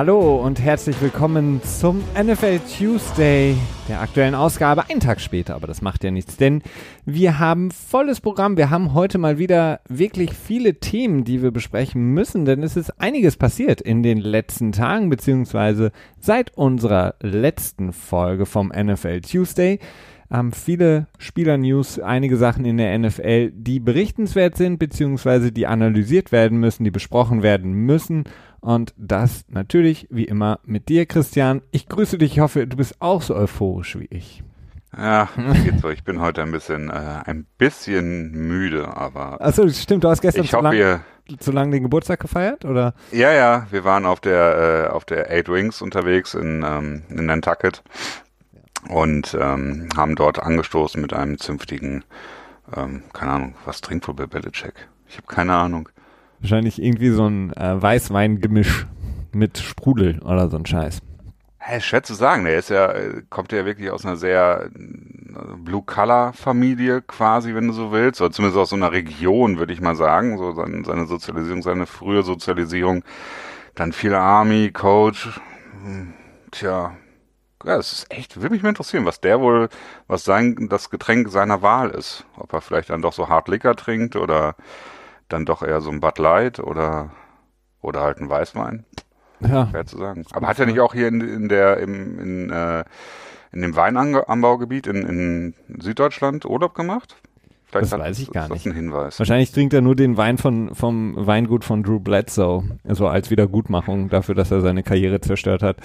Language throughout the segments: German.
Hallo und herzlich willkommen zum NFL Tuesday, der aktuellen Ausgabe, einen Tag später, aber das macht ja nichts, denn wir haben volles Programm. Wir haben heute mal wieder wirklich viele Themen, die wir besprechen müssen, denn es ist einiges passiert in den letzten Tagen, beziehungsweise seit unserer letzten Folge vom NFL Tuesday ähm, viele Spieler-News, einige Sachen in der NFL, die berichtenswert sind, beziehungsweise die analysiert werden müssen, die besprochen werden müssen. Und das natürlich, wie immer, mit dir, Christian. Ich grüße dich. Ich hoffe, du bist auch so euphorisch wie ich. Ja, geht so. Ich bin heute ein bisschen, äh, ein bisschen müde, aber. Achso, stimmt. Du hast gestern zu, hoffe, lang, zu lang den Geburtstag gefeiert, oder? Ja, ja. Wir waren auf der, äh, auf der Eight Wings unterwegs in, ähm, in Nantucket und ähm, haben dort angestoßen mit einem zünftigen, ähm, keine Ahnung, was trinkt wohl Bill Belichick? Ich habe keine Ahnung. Wahrscheinlich irgendwie so ein äh, Weißweingemisch mit Sprudel oder so ein Scheiß. Hey, schwer zu sagen. Der ist ja, kommt ja wirklich aus einer sehr Blue-Color-Familie quasi, wenn du so willst. Oder zumindest aus so einer Region, würde ich mal sagen. So seine, seine Sozialisierung, seine frühe Sozialisierung. Dann viel Army, Coach. Hm, tja, ja, es ist echt, würde mich mal interessieren, was der wohl, was sein, das Getränk seiner Wahl ist. Ob er vielleicht dann doch so Hard Liquor trinkt oder dann doch eher so ein Bud Light oder, oder halt ein Weißwein. Ja. Schwer zu sagen. Aber hat er nicht auch hier in, in der, im, in, äh, in dem Weinanbaugebiet in, in Süddeutschland Urlaub gemacht? Vielleicht das weiß ich gar nicht. Wahrscheinlich trinkt er nur den Wein von, vom Weingut von Drew Bledsoe, also als Wiedergutmachung dafür, dass er seine Karriere zerstört hat.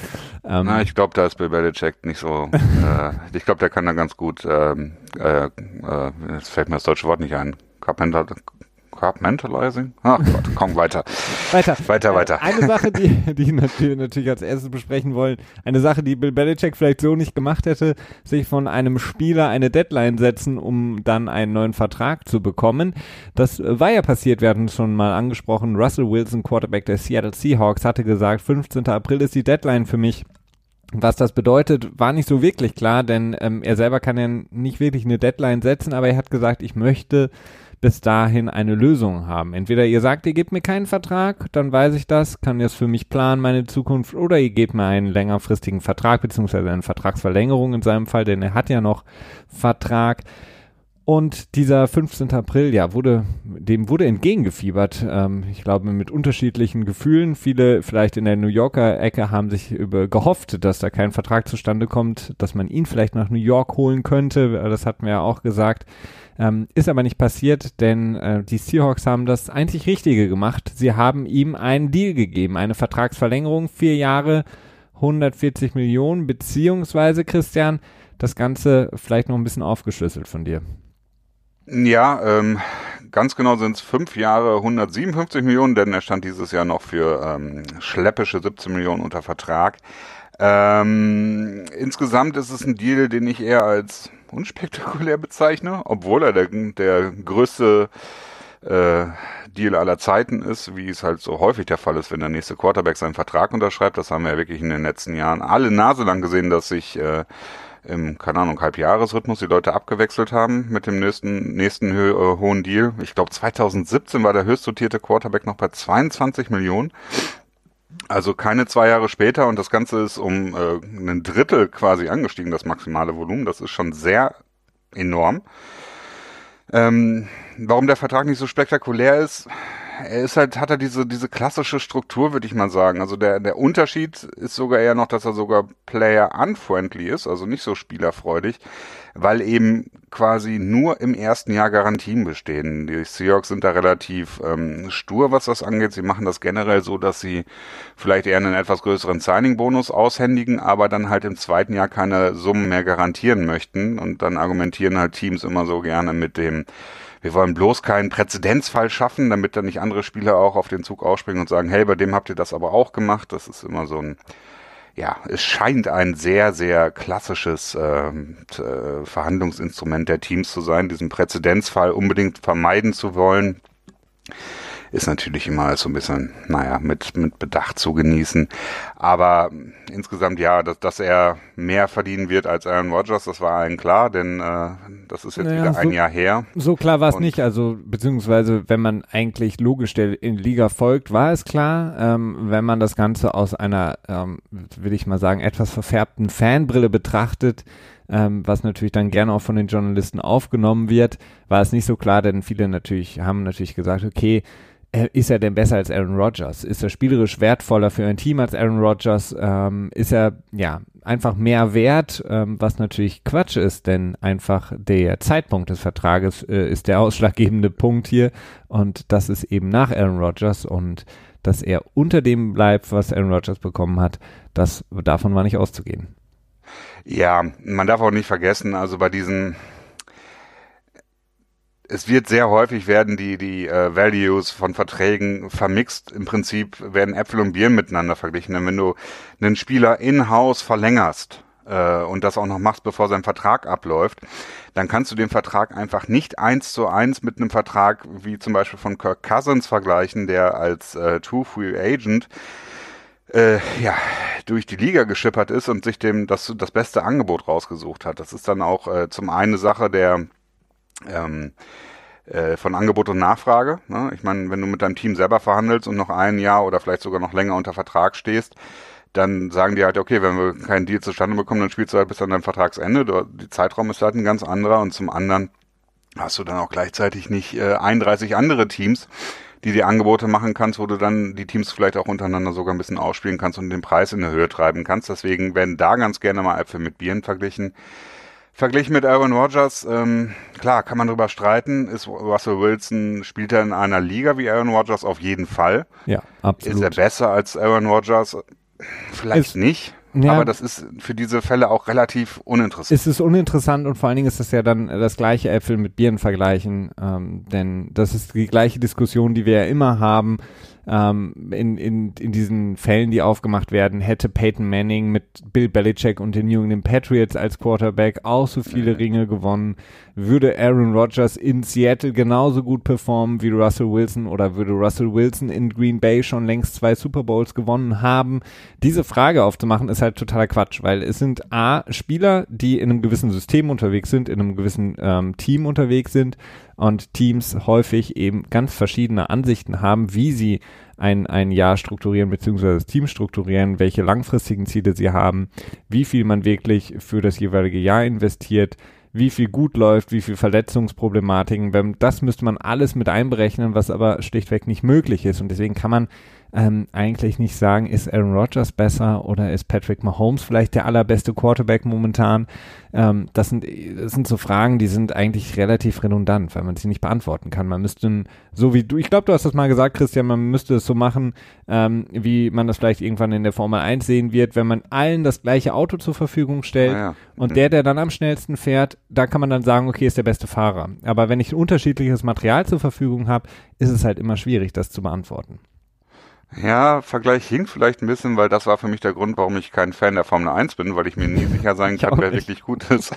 Ähm, Na, ich glaube, da ist Bill Belichick nicht so. äh, ich glaube, der kann da ganz gut. Ähm, äh, äh, jetzt fällt mir das deutsche Wort nicht ein. Carpenter, Compartmentalizing? Ach Gott, komm weiter. weiter. Weiter, weiter. Eine Sache, die, die wir natürlich als erstes besprechen wollen, eine Sache, die Bill Belichick vielleicht so nicht gemacht hätte, sich von einem Spieler eine Deadline setzen, um dann einen neuen Vertrag zu bekommen. Das war ja passiert, wir hatten es schon mal angesprochen. Russell Wilson, Quarterback der Seattle Seahawks, hatte gesagt, 15. April ist die Deadline für mich. Was das bedeutet, war nicht so wirklich klar, denn ähm, er selber kann ja nicht wirklich eine Deadline setzen, aber er hat gesagt, ich möchte bis dahin eine Lösung haben. Entweder ihr sagt, ihr gebt mir keinen Vertrag, dann weiß ich das, kann das für mich planen, meine Zukunft, oder ihr gebt mir einen längerfristigen Vertrag, beziehungsweise eine Vertragsverlängerung in seinem Fall, denn er hat ja noch Vertrag. Und dieser 15. April, ja, wurde, dem wurde entgegengefiebert. Ähm, ich glaube, mit unterschiedlichen Gefühlen. Viele, vielleicht in der New Yorker Ecke, haben sich über gehofft, dass da kein Vertrag zustande kommt, dass man ihn vielleicht nach New York holen könnte. Das hatten wir ja auch gesagt. Ähm, ist aber nicht passiert, denn äh, die Seahawks haben das einzig Richtige gemacht. Sie haben ihm einen Deal gegeben, eine Vertragsverlängerung, vier Jahre, 140 Millionen, beziehungsweise, Christian, das Ganze vielleicht noch ein bisschen aufgeschlüsselt von dir. Ja, ähm, ganz genau sind es fünf Jahre 157 Millionen, denn er stand dieses Jahr noch für ähm, schleppische 17 Millionen unter Vertrag. Ähm, insgesamt ist es ein Deal, den ich eher als unspektakulär bezeichne, obwohl er der, der größte äh, Deal aller Zeiten ist, wie es halt so häufig der Fall ist, wenn der nächste Quarterback seinen Vertrag unterschreibt. Das haben wir ja wirklich in den letzten Jahren alle Nase lang gesehen, dass sich äh, im, keine Ahnung, Halbjahresrhythmus die Leute abgewechselt haben mit dem nächsten, nächsten hö äh, hohen Deal. Ich glaube 2017 war der höchst dotierte Quarterback noch bei 22 Millionen. Also keine zwei Jahre später und das Ganze ist um äh, ein Drittel quasi angestiegen, das maximale Volumen. Das ist schon sehr enorm. Ähm, warum der Vertrag nicht so spektakulär ist, er ist halt, hat er diese, diese klassische Struktur, würde ich mal sagen. Also der, der Unterschied ist sogar eher noch, dass er sogar player-unfriendly ist, also nicht so spielerfreudig, weil eben quasi nur im ersten Jahr Garantien bestehen. Die Seahawks sind da relativ ähm, stur, was das angeht. Sie machen das generell so, dass sie vielleicht eher einen etwas größeren Signing-Bonus aushändigen, aber dann halt im zweiten Jahr keine Summen mehr garantieren möchten. Und dann argumentieren halt Teams immer so gerne mit dem wir wollen bloß keinen Präzedenzfall schaffen, damit dann nicht andere Spieler auch auf den Zug ausspringen und sagen, hey, bei dem habt ihr das aber auch gemacht. Das ist immer so ein, ja, es scheint ein sehr, sehr klassisches ähm, äh, Verhandlungsinstrument der Teams zu sein, diesen Präzedenzfall unbedingt vermeiden zu wollen. Ist natürlich immer so ein bisschen, naja, mit, mit Bedacht zu genießen. Aber insgesamt ja, dass, dass er mehr verdienen wird als Aaron Rodgers, das war allen klar, denn äh, das ist jetzt naja, wieder so, ein Jahr her. So klar war es nicht, also beziehungsweise wenn man eigentlich logisch der in Liga folgt, war es klar. Ähm, wenn man das Ganze aus einer, ähm, will ich mal sagen, etwas verfärbten Fanbrille betrachtet, ähm, was natürlich dann gerne auch von den Journalisten aufgenommen wird, war es nicht so klar, denn viele natürlich haben natürlich gesagt, okay, ist er denn besser als Aaron Rodgers? Ist er spielerisch wertvoller für ein Team als Aaron Rodgers? Ähm, ist er ja einfach mehr wert, ähm, was natürlich Quatsch ist, denn einfach der Zeitpunkt des Vertrages äh, ist der ausschlaggebende Punkt hier und das ist eben nach Aaron Rodgers und dass er unter dem bleibt, was Aaron Rodgers bekommen hat, das davon war nicht auszugehen. Ja, man darf auch nicht vergessen, also bei diesen es wird sehr häufig werden die die äh, Values von Verträgen vermixt. Im Prinzip werden Äpfel und Bier miteinander verglichen. Denn wenn du einen Spieler in-house verlängerst äh, und das auch noch machst, bevor sein Vertrag abläuft, dann kannst du den Vertrag einfach nicht eins zu eins mit einem Vertrag wie zum Beispiel von Kirk Cousins vergleichen, der als äh, True Free Agent äh, ja, durch die Liga geschippert ist und sich dem das, das beste Angebot rausgesucht hat. Das ist dann auch äh, zum einen Sache der ähm, äh, von Angebot und Nachfrage. Ne? Ich meine, wenn du mit deinem Team selber verhandelst und noch ein Jahr oder vielleicht sogar noch länger unter Vertrag stehst, dann sagen die halt, okay, wenn wir keinen Deal zustande bekommen, dann spielst du halt bis an dein Vertragsende. Die Zeitraum ist halt ein ganz anderer und zum anderen hast du dann auch gleichzeitig nicht äh, 31 andere Teams, die dir Angebote machen kannst, wo du dann die Teams vielleicht auch untereinander sogar ein bisschen ausspielen kannst und den Preis in die Höhe treiben kannst. Deswegen werden da ganz gerne mal Äpfel mit Bieren verglichen. Verglichen mit Aaron Rodgers, ähm, klar, kann man drüber streiten. Ist Russell Wilson, spielt er in einer Liga wie Aaron Rodgers? Auf jeden Fall. Ja, absolut. Ist er besser als Aaron Rodgers? Vielleicht ist, nicht. Ja, aber das ist für diese Fälle auch relativ uninteressant. Es ist uninteressant und vor allen Dingen ist das ja dann das gleiche Äpfel mit Bieren vergleichen, ähm, denn das ist die gleiche Diskussion, die wir ja immer haben ähm, in, in, in diesen Fällen, die aufgemacht werden, hätte Peyton Manning mit Bill Belichick und den New Patriots als Quarterback auch so viele Ringe gewonnen, würde Aaron Rodgers in Seattle genauso gut performen wie Russell Wilson oder würde Russell Wilson in Green Bay schon längst zwei Super Bowls gewonnen haben? Diese Frage aufzumachen ist halt totaler Quatsch, weil es sind A, Spieler, die in einem gewissen System unterwegs sind, in einem gewissen ähm, Team unterwegs sind und Teams häufig eben ganz verschiedene Ansichten haben, wie sie ein, ein Jahr strukturieren, beziehungsweise das Team strukturieren, welche langfristigen Ziele sie haben, wie viel man wirklich für das jeweilige Jahr investiert, wie viel gut läuft, wie viel Verletzungsproblematiken. Das müsste man alles mit einberechnen, was aber schlichtweg nicht möglich ist. Und deswegen kann man ähm, eigentlich nicht sagen, ist Aaron Rodgers besser oder ist Patrick Mahomes vielleicht der allerbeste Quarterback momentan. Ähm, das, sind, das sind so Fragen, die sind eigentlich relativ redundant, weil man sie nicht beantworten kann. Man müsste, so wie du, ich glaube, du hast das mal gesagt, Christian, man müsste es so machen, ähm, wie man das vielleicht irgendwann in der Formel 1 sehen wird, wenn man allen das gleiche Auto zur Verfügung stellt ah, ja. und mhm. der, der dann am schnellsten fährt, da kann man dann sagen, okay, ist der beste Fahrer. Aber wenn ich unterschiedliches Material zur Verfügung habe, ist es halt immer schwierig, das zu beantworten. Ja, Vergleich hinkt vielleicht ein bisschen, weil das war für mich der Grund, warum ich kein Fan der Formel 1 bin, weil ich mir nie sicher sein kann, wer wirklich gut ist.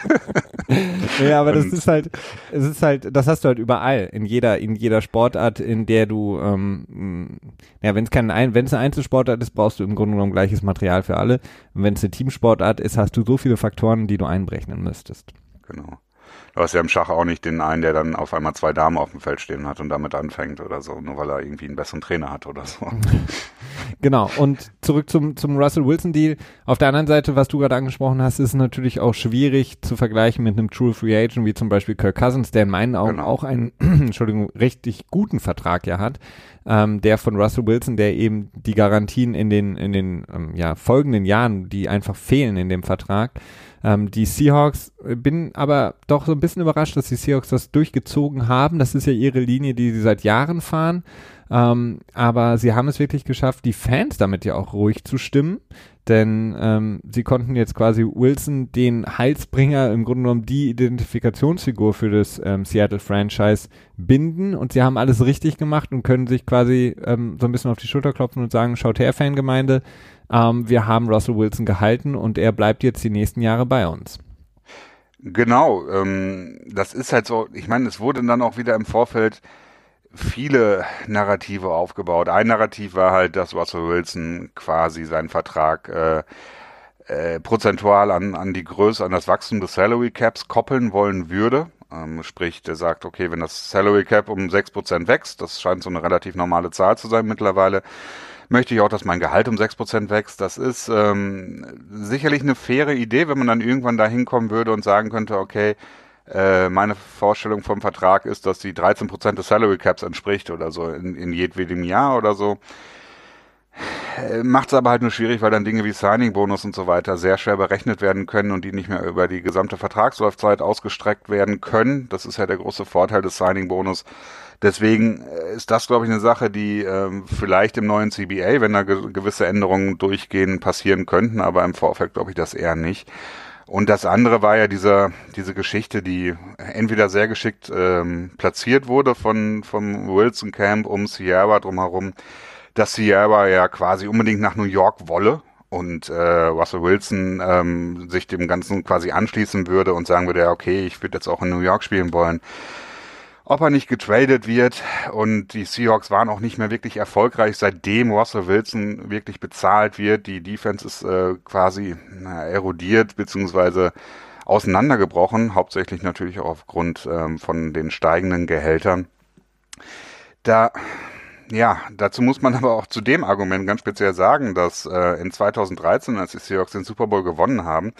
ja, aber das ist halt, es ist halt, das hast du halt überall, in jeder, in jeder Sportart, in der du, ähm, ja, wenn es kein, wenn es eine Einzelsportart ist, brauchst du im Grunde genommen gleiches Material für alle. Und wenn es eine Teamsportart ist, hast du so viele Faktoren, die du einberechnen müsstest. Genau. Du hast ja im Schach auch nicht den einen, der dann auf einmal zwei Damen auf dem Feld stehen hat und damit anfängt oder so, nur weil er irgendwie einen besseren Trainer hat oder so. genau, und zurück zum, zum Russell Wilson-Deal. Auf der anderen Seite, was du gerade angesprochen hast, ist natürlich auch schwierig zu vergleichen mit einem True Free Agent wie zum Beispiel Kirk Cousins, der in meinen Augen genau. auch einen, Entschuldigung, richtig guten Vertrag ja hat. Ähm, der von Russell Wilson, der eben die Garantien in den, in den ähm, ja, folgenden Jahren, die einfach fehlen in dem Vertrag, ähm, die Seahawks, äh, bin aber doch so ein bisschen überrascht, dass die Seahawks das durchgezogen haben. Das ist ja ihre Linie, die sie seit Jahren fahren. Ähm, aber sie haben es wirklich geschafft, die Fans damit ja auch ruhig zu stimmen. Denn ähm, sie konnten jetzt quasi Wilson, den Heilsbringer, im Grunde genommen die Identifikationsfigur für das ähm, Seattle-Franchise, binden. Und sie haben alles richtig gemacht und können sich quasi ähm, so ein bisschen auf die Schulter klopfen und sagen, schaut her, Fangemeinde, ähm, wir haben Russell Wilson gehalten und er bleibt jetzt die nächsten Jahre bei uns. Genau, ähm, das ist halt so, ich meine, es wurde dann auch wieder im Vorfeld viele Narrative aufgebaut. Ein Narrativ war halt, dass Russell Wilson quasi seinen Vertrag äh, äh, prozentual an, an die Größe, an das Wachstum des Salary Caps koppeln wollen würde. Ähm, sprich, der sagt, okay, wenn das Salary Cap um 6% wächst, das scheint so eine relativ normale Zahl zu sein mittlerweile, möchte ich auch, dass mein Gehalt um 6% wächst. Das ist ähm, sicherlich eine faire Idee, wenn man dann irgendwann da hinkommen würde und sagen könnte, okay, äh, meine Vorstellung vom Vertrag ist, dass die 13% des Salary Caps entspricht oder so in, in jedwedem Jahr oder so. Äh, Macht es aber halt nur schwierig, weil dann Dinge wie Signing-Bonus und so weiter sehr schwer berechnet werden können und die nicht mehr über die gesamte Vertragslaufzeit ausgestreckt werden können. Das ist ja der große Vorteil des Signing-Bonus. Deswegen äh, ist das, glaube ich, eine Sache, die ähm, vielleicht im neuen CBA, wenn da ge gewisse Änderungen durchgehen, passieren könnten, aber im Vorfeld glaube ich das eher nicht. Und das andere war ja dieser, diese Geschichte, die entweder sehr geschickt ähm, platziert wurde von vom Wilson Camp um Sierra drumherum, dass Sierra ja quasi unbedingt nach New York wolle und äh, Russell Wilson ähm, sich dem Ganzen quasi anschließen würde und sagen würde, ja, okay, ich würde jetzt auch in New York spielen wollen ob er nicht getradet wird. Und die Seahawks waren auch nicht mehr wirklich erfolgreich, seitdem Russell Wilson wirklich bezahlt wird. Die Defense ist äh, quasi na, erodiert beziehungsweise auseinandergebrochen, hauptsächlich natürlich auch aufgrund ähm, von den steigenden Gehältern. Da ja, dazu muss man aber auch zu dem Argument ganz speziell sagen, dass äh, in 2013, als die Seahawks den Super Bowl gewonnen haben,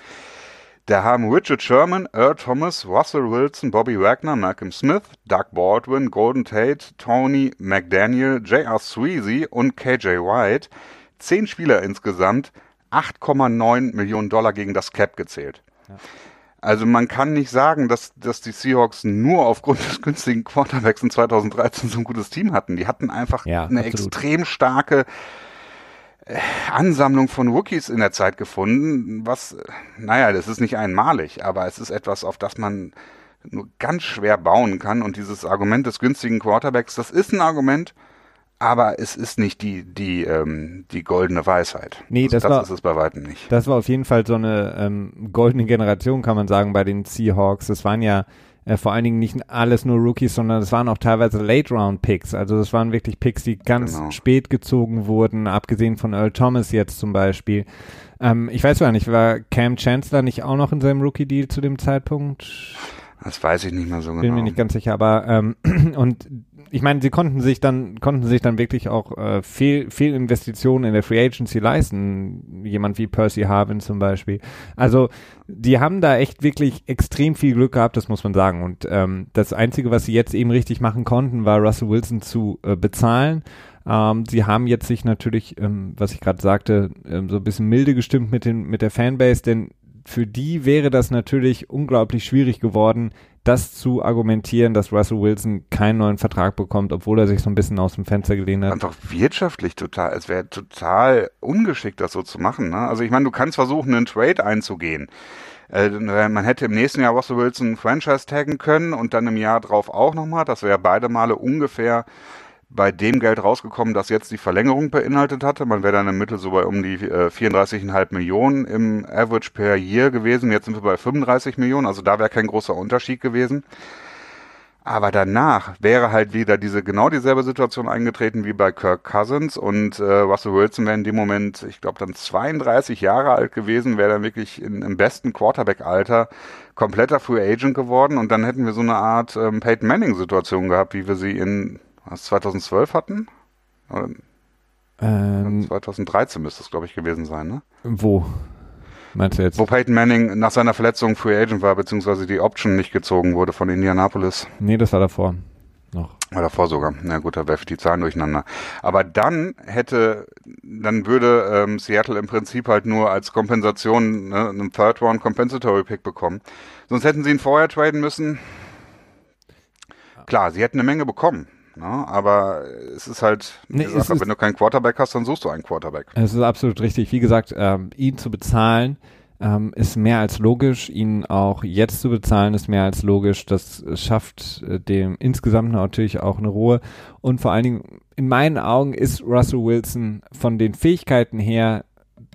da haben Richard Sherman, Earl Thomas, Russell Wilson, Bobby Wagner, Malcolm Smith, Doug Baldwin, Golden Tate, Tony McDaniel, J.R. Sweezy und KJ White zehn Spieler insgesamt 8,9 Millionen Dollar gegen das Cap gezählt. Ja. Also man kann nicht sagen, dass, dass die Seahawks nur aufgrund des günstigen Quarterbacks in 2013 so ein gutes Team hatten. Die hatten einfach ja, eine absolut. extrem starke Ansammlung von Rookies in der Zeit gefunden, was, naja, das ist nicht einmalig, aber es ist etwas, auf das man nur ganz schwer bauen kann. Und dieses Argument des günstigen Quarterbacks, das ist ein Argument, aber es ist nicht die, die, ähm, die goldene Weisheit. Nee, also das, das war, ist es bei weitem nicht. Das war auf jeden Fall so eine ähm, goldene Generation, kann man sagen, bei den Seahawks. Das waren ja äh, vor allen Dingen nicht alles nur Rookies, sondern es waren auch teilweise Late-Round-Picks. Also das waren wirklich Picks, die ganz genau. spät gezogen wurden, abgesehen von Earl Thomas jetzt zum Beispiel. Ähm, ich weiß gar nicht, war Cam Chancellor nicht auch noch in seinem Rookie-Deal zu dem Zeitpunkt? Das weiß ich nicht mehr so genau. Bin mir nicht ganz sicher, aber ähm, und ich meine, sie konnten sich dann, konnten sich dann wirklich auch äh, viel, viel Investitionen in der Free Agency leisten. Jemand wie Percy Harvin zum Beispiel. Also, die haben da echt wirklich extrem viel Glück gehabt, das muss man sagen. Und ähm, das Einzige, was sie jetzt eben richtig machen konnten, war Russell Wilson zu äh, bezahlen. Ähm, sie haben jetzt sich natürlich, ähm, was ich gerade sagte, ähm, so ein bisschen milde gestimmt mit, den, mit der Fanbase, denn für die wäre das natürlich unglaublich schwierig geworden, das zu argumentieren, dass Russell Wilson keinen neuen Vertrag bekommt, obwohl er sich so ein bisschen aus dem Fenster gelehnt hat. Einfach wirtschaftlich total, es wäre total ungeschickt, das so zu machen. Ne? Also ich meine, du kannst versuchen, einen Trade einzugehen. Äh, man hätte im nächsten Jahr Russell Wilson Franchise taggen können und dann im Jahr drauf auch nochmal. Das wäre beide Male ungefähr bei dem Geld rausgekommen, das jetzt die Verlängerung beinhaltet hatte. Man wäre dann im Mittel so bei um die äh, 34,5 Millionen im Average per Year gewesen. Jetzt sind wir bei 35 Millionen, also da wäre kein großer Unterschied gewesen. Aber danach wäre halt wieder diese genau dieselbe Situation eingetreten wie bei Kirk Cousins und äh, Russell Wilson wäre in dem Moment, ich glaube, dann 32 Jahre alt gewesen, wäre dann wirklich in, im besten Quarterback-Alter kompletter Free Agent geworden und dann hätten wir so eine Art ähm, Peyton Manning-Situation gehabt, wie wir sie in was 2012 hatten? Ähm, 2013 müsste es, glaube ich, gewesen sein, ne? Wo? Meinst du jetzt? Wo Peyton Manning nach seiner Verletzung Free Agent war, beziehungsweise die Option nicht gezogen wurde von Indianapolis. Nee, das war davor. Noch. War davor sogar. Na gut, da werfe ich die Zahlen durcheinander. Aber dann hätte, dann würde ähm, Seattle im Prinzip halt nur als Kompensation ne, einen Third Round Compensatory Pick bekommen. Sonst hätten sie ihn vorher traden müssen. Klar, sie hätten eine Menge bekommen. Ne? Aber es ist halt, nee, gesagt, ist, wenn du keinen Quarterback hast, dann suchst du einen Quarterback. Es ist absolut richtig. Wie gesagt, ähm, ihn zu bezahlen ähm, ist mehr als logisch. Ihn auch jetzt zu bezahlen ist mehr als logisch. Das schafft äh, dem insgesamt natürlich auch eine Ruhe. Und vor allen Dingen, in meinen Augen ist Russell Wilson von den Fähigkeiten her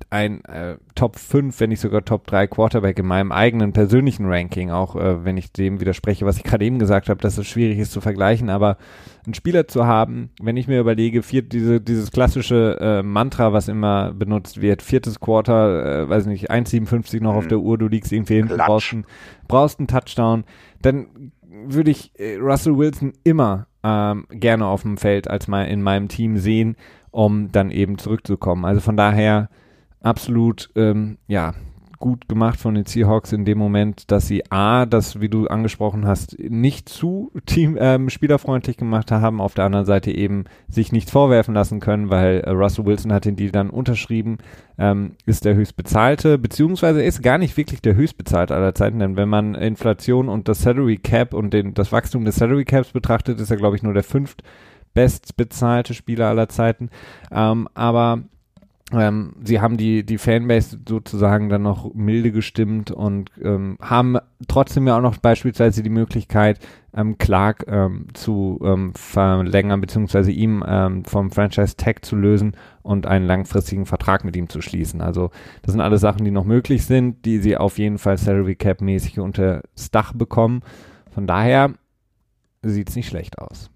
ein äh, Top 5, wenn nicht sogar Top 3 Quarterback in meinem eigenen persönlichen Ranking, auch äh, wenn ich dem widerspreche, was ich gerade eben gesagt habe, dass es schwierig ist zu vergleichen, aber einen Spieler zu haben, wenn ich mir überlege, vier, diese, dieses klassische äh, Mantra, was immer benutzt wird, viertes Quarter, äh, weiß nicht, 1,57 noch mhm. auf der Uhr, du liegst irgendwie hinten, brauchst, ein, brauchst einen Touchdown, dann würde ich äh, Russell Wilson immer ähm, gerne auf dem Feld als mal in meinem Team sehen, um dann eben zurückzukommen. Also von daher absolut, ähm, ja, gut gemacht von den Seahawks in dem Moment, dass sie A, das, wie du angesprochen hast, nicht zu team, ähm, spielerfreundlich gemacht haben, auf der anderen Seite eben sich nichts vorwerfen lassen können, weil äh, Russell Wilson hat den Deal dann unterschrieben, ähm, ist der höchstbezahlte, beziehungsweise ist gar nicht wirklich der höchstbezahlte aller Zeiten, denn wenn man Inflation und das Salary Cap und den, das Wachstum des Salary Caps betrachtet, ist er, glaube ich, nur der fünft bestbezahlte Spieler aller Zeiten. Ähm, aber ähm, sie haben die, die Fanbase sozusagen dann noch milde gestimmt und ähm, haben trotzdem ja auch noch beispielsweise die Möglichkeit, ähm, Clark ähm, zu ähm, verlängern, beziehungsweise ihm ähm, vom Franchise Tag zu lösen und einen langfristigen Vertrag mit ihm zu schließen. Also das sind alles Sachen, die noch möglich sind, die sie auf jeden Fall Salary Cap mäßig unter das Dach bekommen. Von daher sieht es nicht schlecht aus.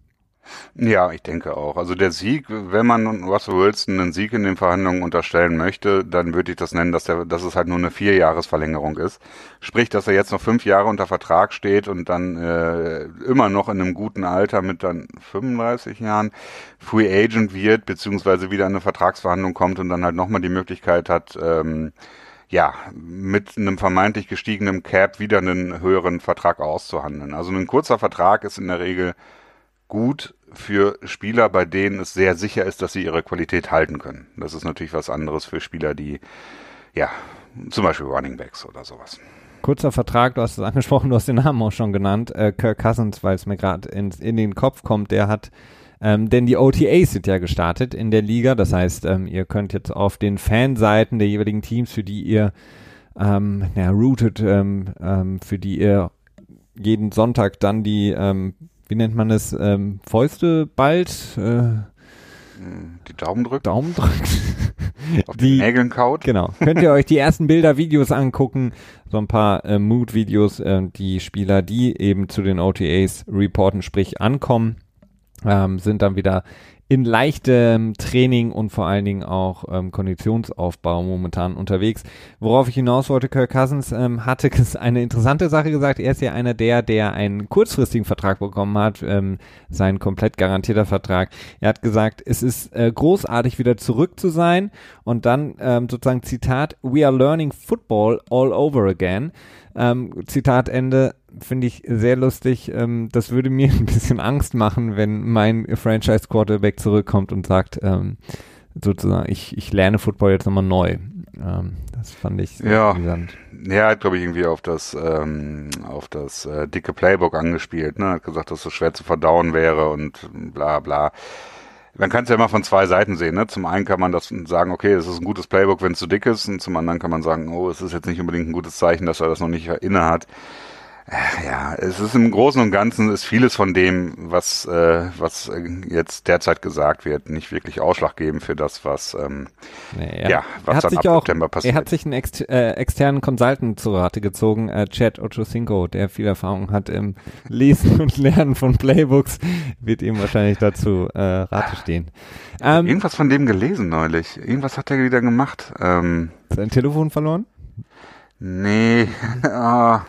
Ja, ich denke auch. Also der Sieg, wenn man Russell Wilson einen Sieg in den Verhandlungen unterstellen möchte, dann würde ich das nennen, dass, der, dass es halt nur eine Vierjahresverlängerung ist. Sprich, dass er jetzt noch fünf Jahre unter Vertrag steht und dann äh, immer noch in einem guten Alter mit dann 35 Jahren Free Agent wird, beziehungsweise wieder in eine Vertragsverhandlung kommt und dann halt nochmal die Möglichkeit hat, ähm, ja, mit einem vermeintlich gestiegenen Cap wieder einen höheren Vertrag auszuhandeln. Also ein kurzer Vertrag ist in der Regel gut für Spieler, bei denen es sehr sicher ist, dass sie ihre Qualität halten können. Das ist natürlich was anderes für Spieler, die, ja, zum Beispiel Running Backs oder sowas. Kurzer Vertrag, du hast es angesprochen, du hast den Namen auch schon genannt, äh, Kirk Cousins, weil es mir gerade in, in den Kopf kommt, der hat ähm, denn die OTAs sind ja gestartet in der Liga. Das heißt, ähm, ihr könnt jetzt auf den Fanseiten der jeweiligen Teams, für die ihr ähm, ja, routet, ähm, ähm, für die ihr jeden Sonntag dann die ähm, wie nennt man es, ähm, Fäuste bald. Äh, die Daumen drückt. Daumen drückt. Auf die Nägeln kaut. Genau. Könnt ihr euch die ersten Bilder, Videos angucken, so ein paar äh, Mood-Videos, äh, die Spieler, die eben zu den OTAs reporten, sprich ankommen, ähm, sind dann wieder in leichtem Training und vor allen Dingen auch ähm, Konditionsaufbau momentan unterwegs. Worauf ich hinaus wollte, Kirk Cousins ähm, hatte eine interessante Sache gesagt. Er ist ja einer der, der einen kurzfristigen Vertrag bekommen hat, ähm, sein komplett garantierter Vertrag. Er hat gesagt, es ist äh, großartig wieder zurück zu sein und dann ähm, sozusagen Zitat, we are learning football all over again. Ähm, Zitat Ende finde ich sehr lustig. Ähm, das würde mir ein bisschen Angst machen, wenn mein Franchise Quarterback zurückkommt und sagt, ähm, sozusagen, ich, ich lerne Football jetzt nochmal neu. Ähm, das fand ich sehr ja. Interessant. Er hat, glaube ich, irgendwie auf das, ähm, auf das äh, dicke Playbook angespielt. Ne? Hat gesagt, dass es schwer zu verdauen wäre und bla bla. Man kann es ja immer von zwei Seiten sehen. Ne? Zum einen kann man das sagen, okay, es ist ein gutes Playbook, wenn es zu dick ist. Und zum anderen kann man sagen, oh, es ist jetzt nicht unbedingt ein gutes Zeichen, dass er das noch nicht inne hat. Ja, es ist im Großen und Ganzen ist vieles von dem, was äh, was jetzt derzeit gesagt wird, nicht wirklich ausschlaggebend für das, was ähm, nee, ja, was dann ab auch, September passiert. Er hat sich einen ex äh, externen Consultant zu Rate gezogen, äh, Chad Ochocinco, der viel Erfahrung hat im Lesen und Lernen von Playbooks, wird ihm wahrscheinlich dazu äh, Rate stehen. Ähm, Irgendwas von dem gelesen neulich. Irgendwas hat er wieder gemacht. Ähm, sein Telefon verloren? Nee. ah.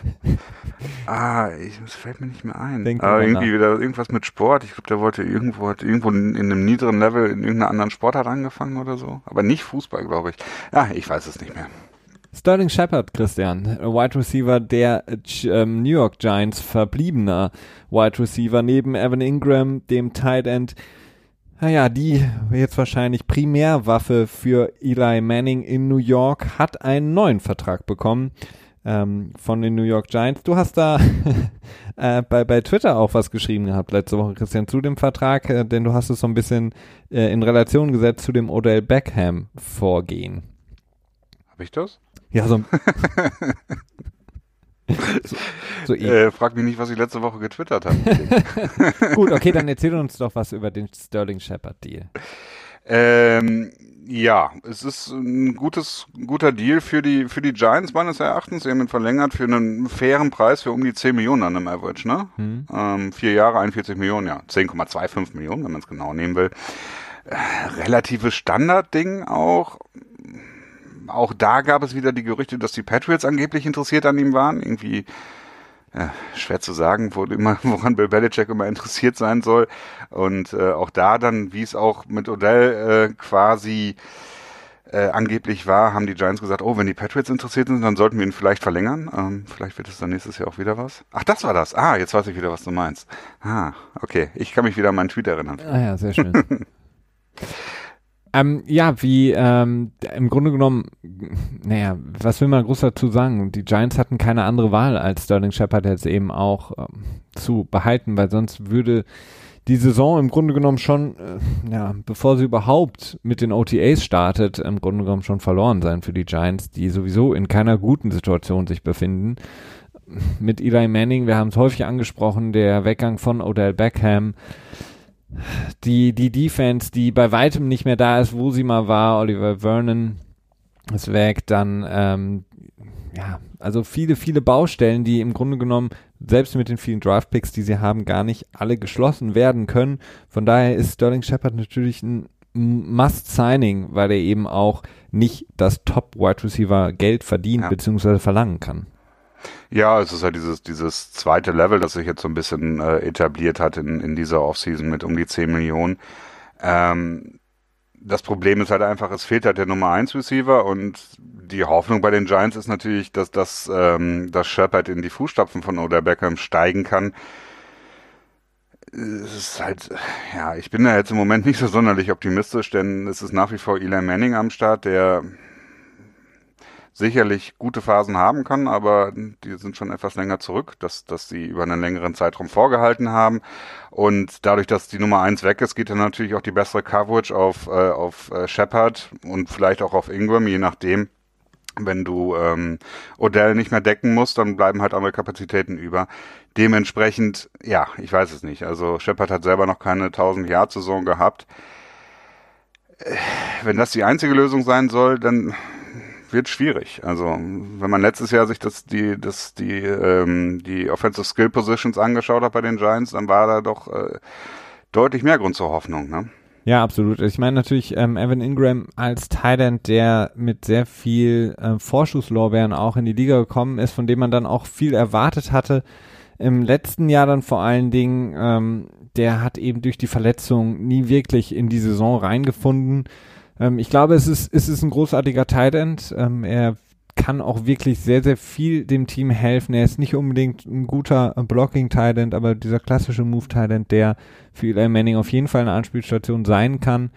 Ah, ich, das fällt mir nicht mehr ein. Denk Aber irgendwie nach. wieder irgendwas mit Sport. Ich glaube, der wollte irgendwo, hat irgendwo in, in, einem niederen Level in irgendeiner anderen Sportart angefangen oder so. Aber nicht Fußball, glaube ich. Ja, ich weiß es nicht mehr. Sterling Shepard, Christian, Wide Receiver der ähm, New York Giants, verbliebener Wide Receiver neben Evan Ingram, dem Tight End. Naja, die jetzt wahrscheinlich Primärwaffe für Eli Manning in New York hat einen neuen Vertrag bekommen ähm, von den New York Giants. Du hast da äh, bei, bei Twitter auch was geschrieben gehabt letzte Woche, Christian, zu dem Vertrag, äh, denn du hast es so ein bisschen äh, in Relation gesetzt zu dem Odell Beckham Vorgehen. Habe ich das? Ja, so. so, so äh, frag mich nicht, was ich letzte Woche getwittert habe. Gut, okay, dann erzähl uns doch was über den Sterling Shepard Deal. Ähm, Ja, es ist ein gutes, guter Deal für die, für die Giants meines Erachtens. Sie haben ihn verlängert für einen fairen Preis für um die 10 Millionen an einem Average, ne? Mhm. Ähm, vier Jahre, 41 Millionen, ja. 10,25 Millionen, wenn man es genau nehmen will. Äh, relatives Standardding auch. Auch da gab es wieder die Gerüchte, dass die Patriots angeblich interessiert an ihm waren. Irgendwie ja, schwer zu sagen, wo immer, woran Bill Belichick immer interessiert sein soll. Und äh, auch da dann, wie es auch mit Odell äh, quasi äh, angeblich war, haben die Giants gesagt, oh, wenn die Patriots interessiert sind, dann sollten wir ihn vielleicht verlängern. Ähm, vielleicht wird es dann nächstes Jahr auch wieder was. Ach, das war das. Ah, jetzt weiß ich wieder, was du meinst. Ah, okay. Ich kann mich wieder an meinen Tweet erinnern. Ah ja, sehr schön. Ähm, ja, wie ähm, im Grunde genommen, naja, was will man groß dazu sagen? Die Giants hatten keine andere Wahl, als Sterling Shepard jetzt eben auch ähm, zu behalten, weil sonst würde die Saison im Grunde genommen schon, äh, ja, bevor sie überhaupt mit den OTAs startet, im Grunde genommen schon verloren sein für die Giants, die sowieso in keiner guten Situation sich befinden. Mit Eli Manning, wir haben es häufig angesprochen, der Weggang von Odell Beckham, die, die Defense, die bei weitem nicht mehr da ist, wo sie mal war. Oliver Vernon ist weg, dann, ähm, ja, also viele, viele Baustellen, die im Grunde genommen selbst mit den vielen Draftpicks, die sie haben, gar nicht alle geschlossen werden können. Von daher ist Sterling Shepard natürlich ein Must-Signing, weil er eben auch nicht das Top-Wide Receiver Geld verdient ja. bzw. verlangen kann. Ja, es ist halt dieses, dieses zweite Level, das sich jetzt so ein bisschen äh, etabliert hat in, in dieser Offseason mit um die 10 Millionen. Ähm, das Problem ist halt einfach, es fehlt halt der Nummer 1 Receiver und die Hoffnung bei den Giants ist natürlich, dass, dass, ähm, dass Shepard in die Fußstapfen von Oder Beckham steigen kann. Es ist halt, ja, ich bin da jetzt im Moment nicht so sonderlich optimistisch, denn es ist nach wie vor Eli Manning am Start, der sicherlich gute Phasen haben kann, aber die sind schon etwas länger zurück, dass, dass sie über einen längeren Zeitraum vorgehalten haben. Und dadurch, dass die Nummer eins weg ist, geht dann natürlich auch die bessere Coverage auf, äh, auf äh, Shepard und vielleicht auch auf Ingram, je nachdem. Wenn du ähm, Odell nicht mehr decken musst, dann bleiben halt andere Kapazitäten über. Dementsprechend, ja, ich weiß es nicht. Also Shepard hat selber noch keine 1000 Jahr Saison gehabt. Äh, wenn das die einzige Lösung sein soll, dann wird schwierig. Also wenn man letztes Jahr sich das die das die ähm, die Offensive Skill Positions angeschaut hat bei den Giants, dann war da doch äh, deutlich mehr Grund zur Hoffnung. Ne? Ja, absolut. Ich meine natürlich ähm, Evan Ingram als Thailand, der mit sehr viel äh, Vorschusslorbeeren auch in die Liga gekommen ist, von dem man dann auch viel erwartet hatte. Im letzten Jahr dann vor allen Dingen, ähm, der hat eben durch die Verletzung nie wirklich in die Saison reingefunden. Ähm, ich glaube, es ist, es ist ein großartiger Tight End. Ähm, er kann auch wirklich sehr, sehr viel dem Team helfen. Er ist nicht unbedingt ein guter Blocking End, aber dieser klassische Move End, der für Eli Manning auf jeden Fall eine Anspielstation sein kann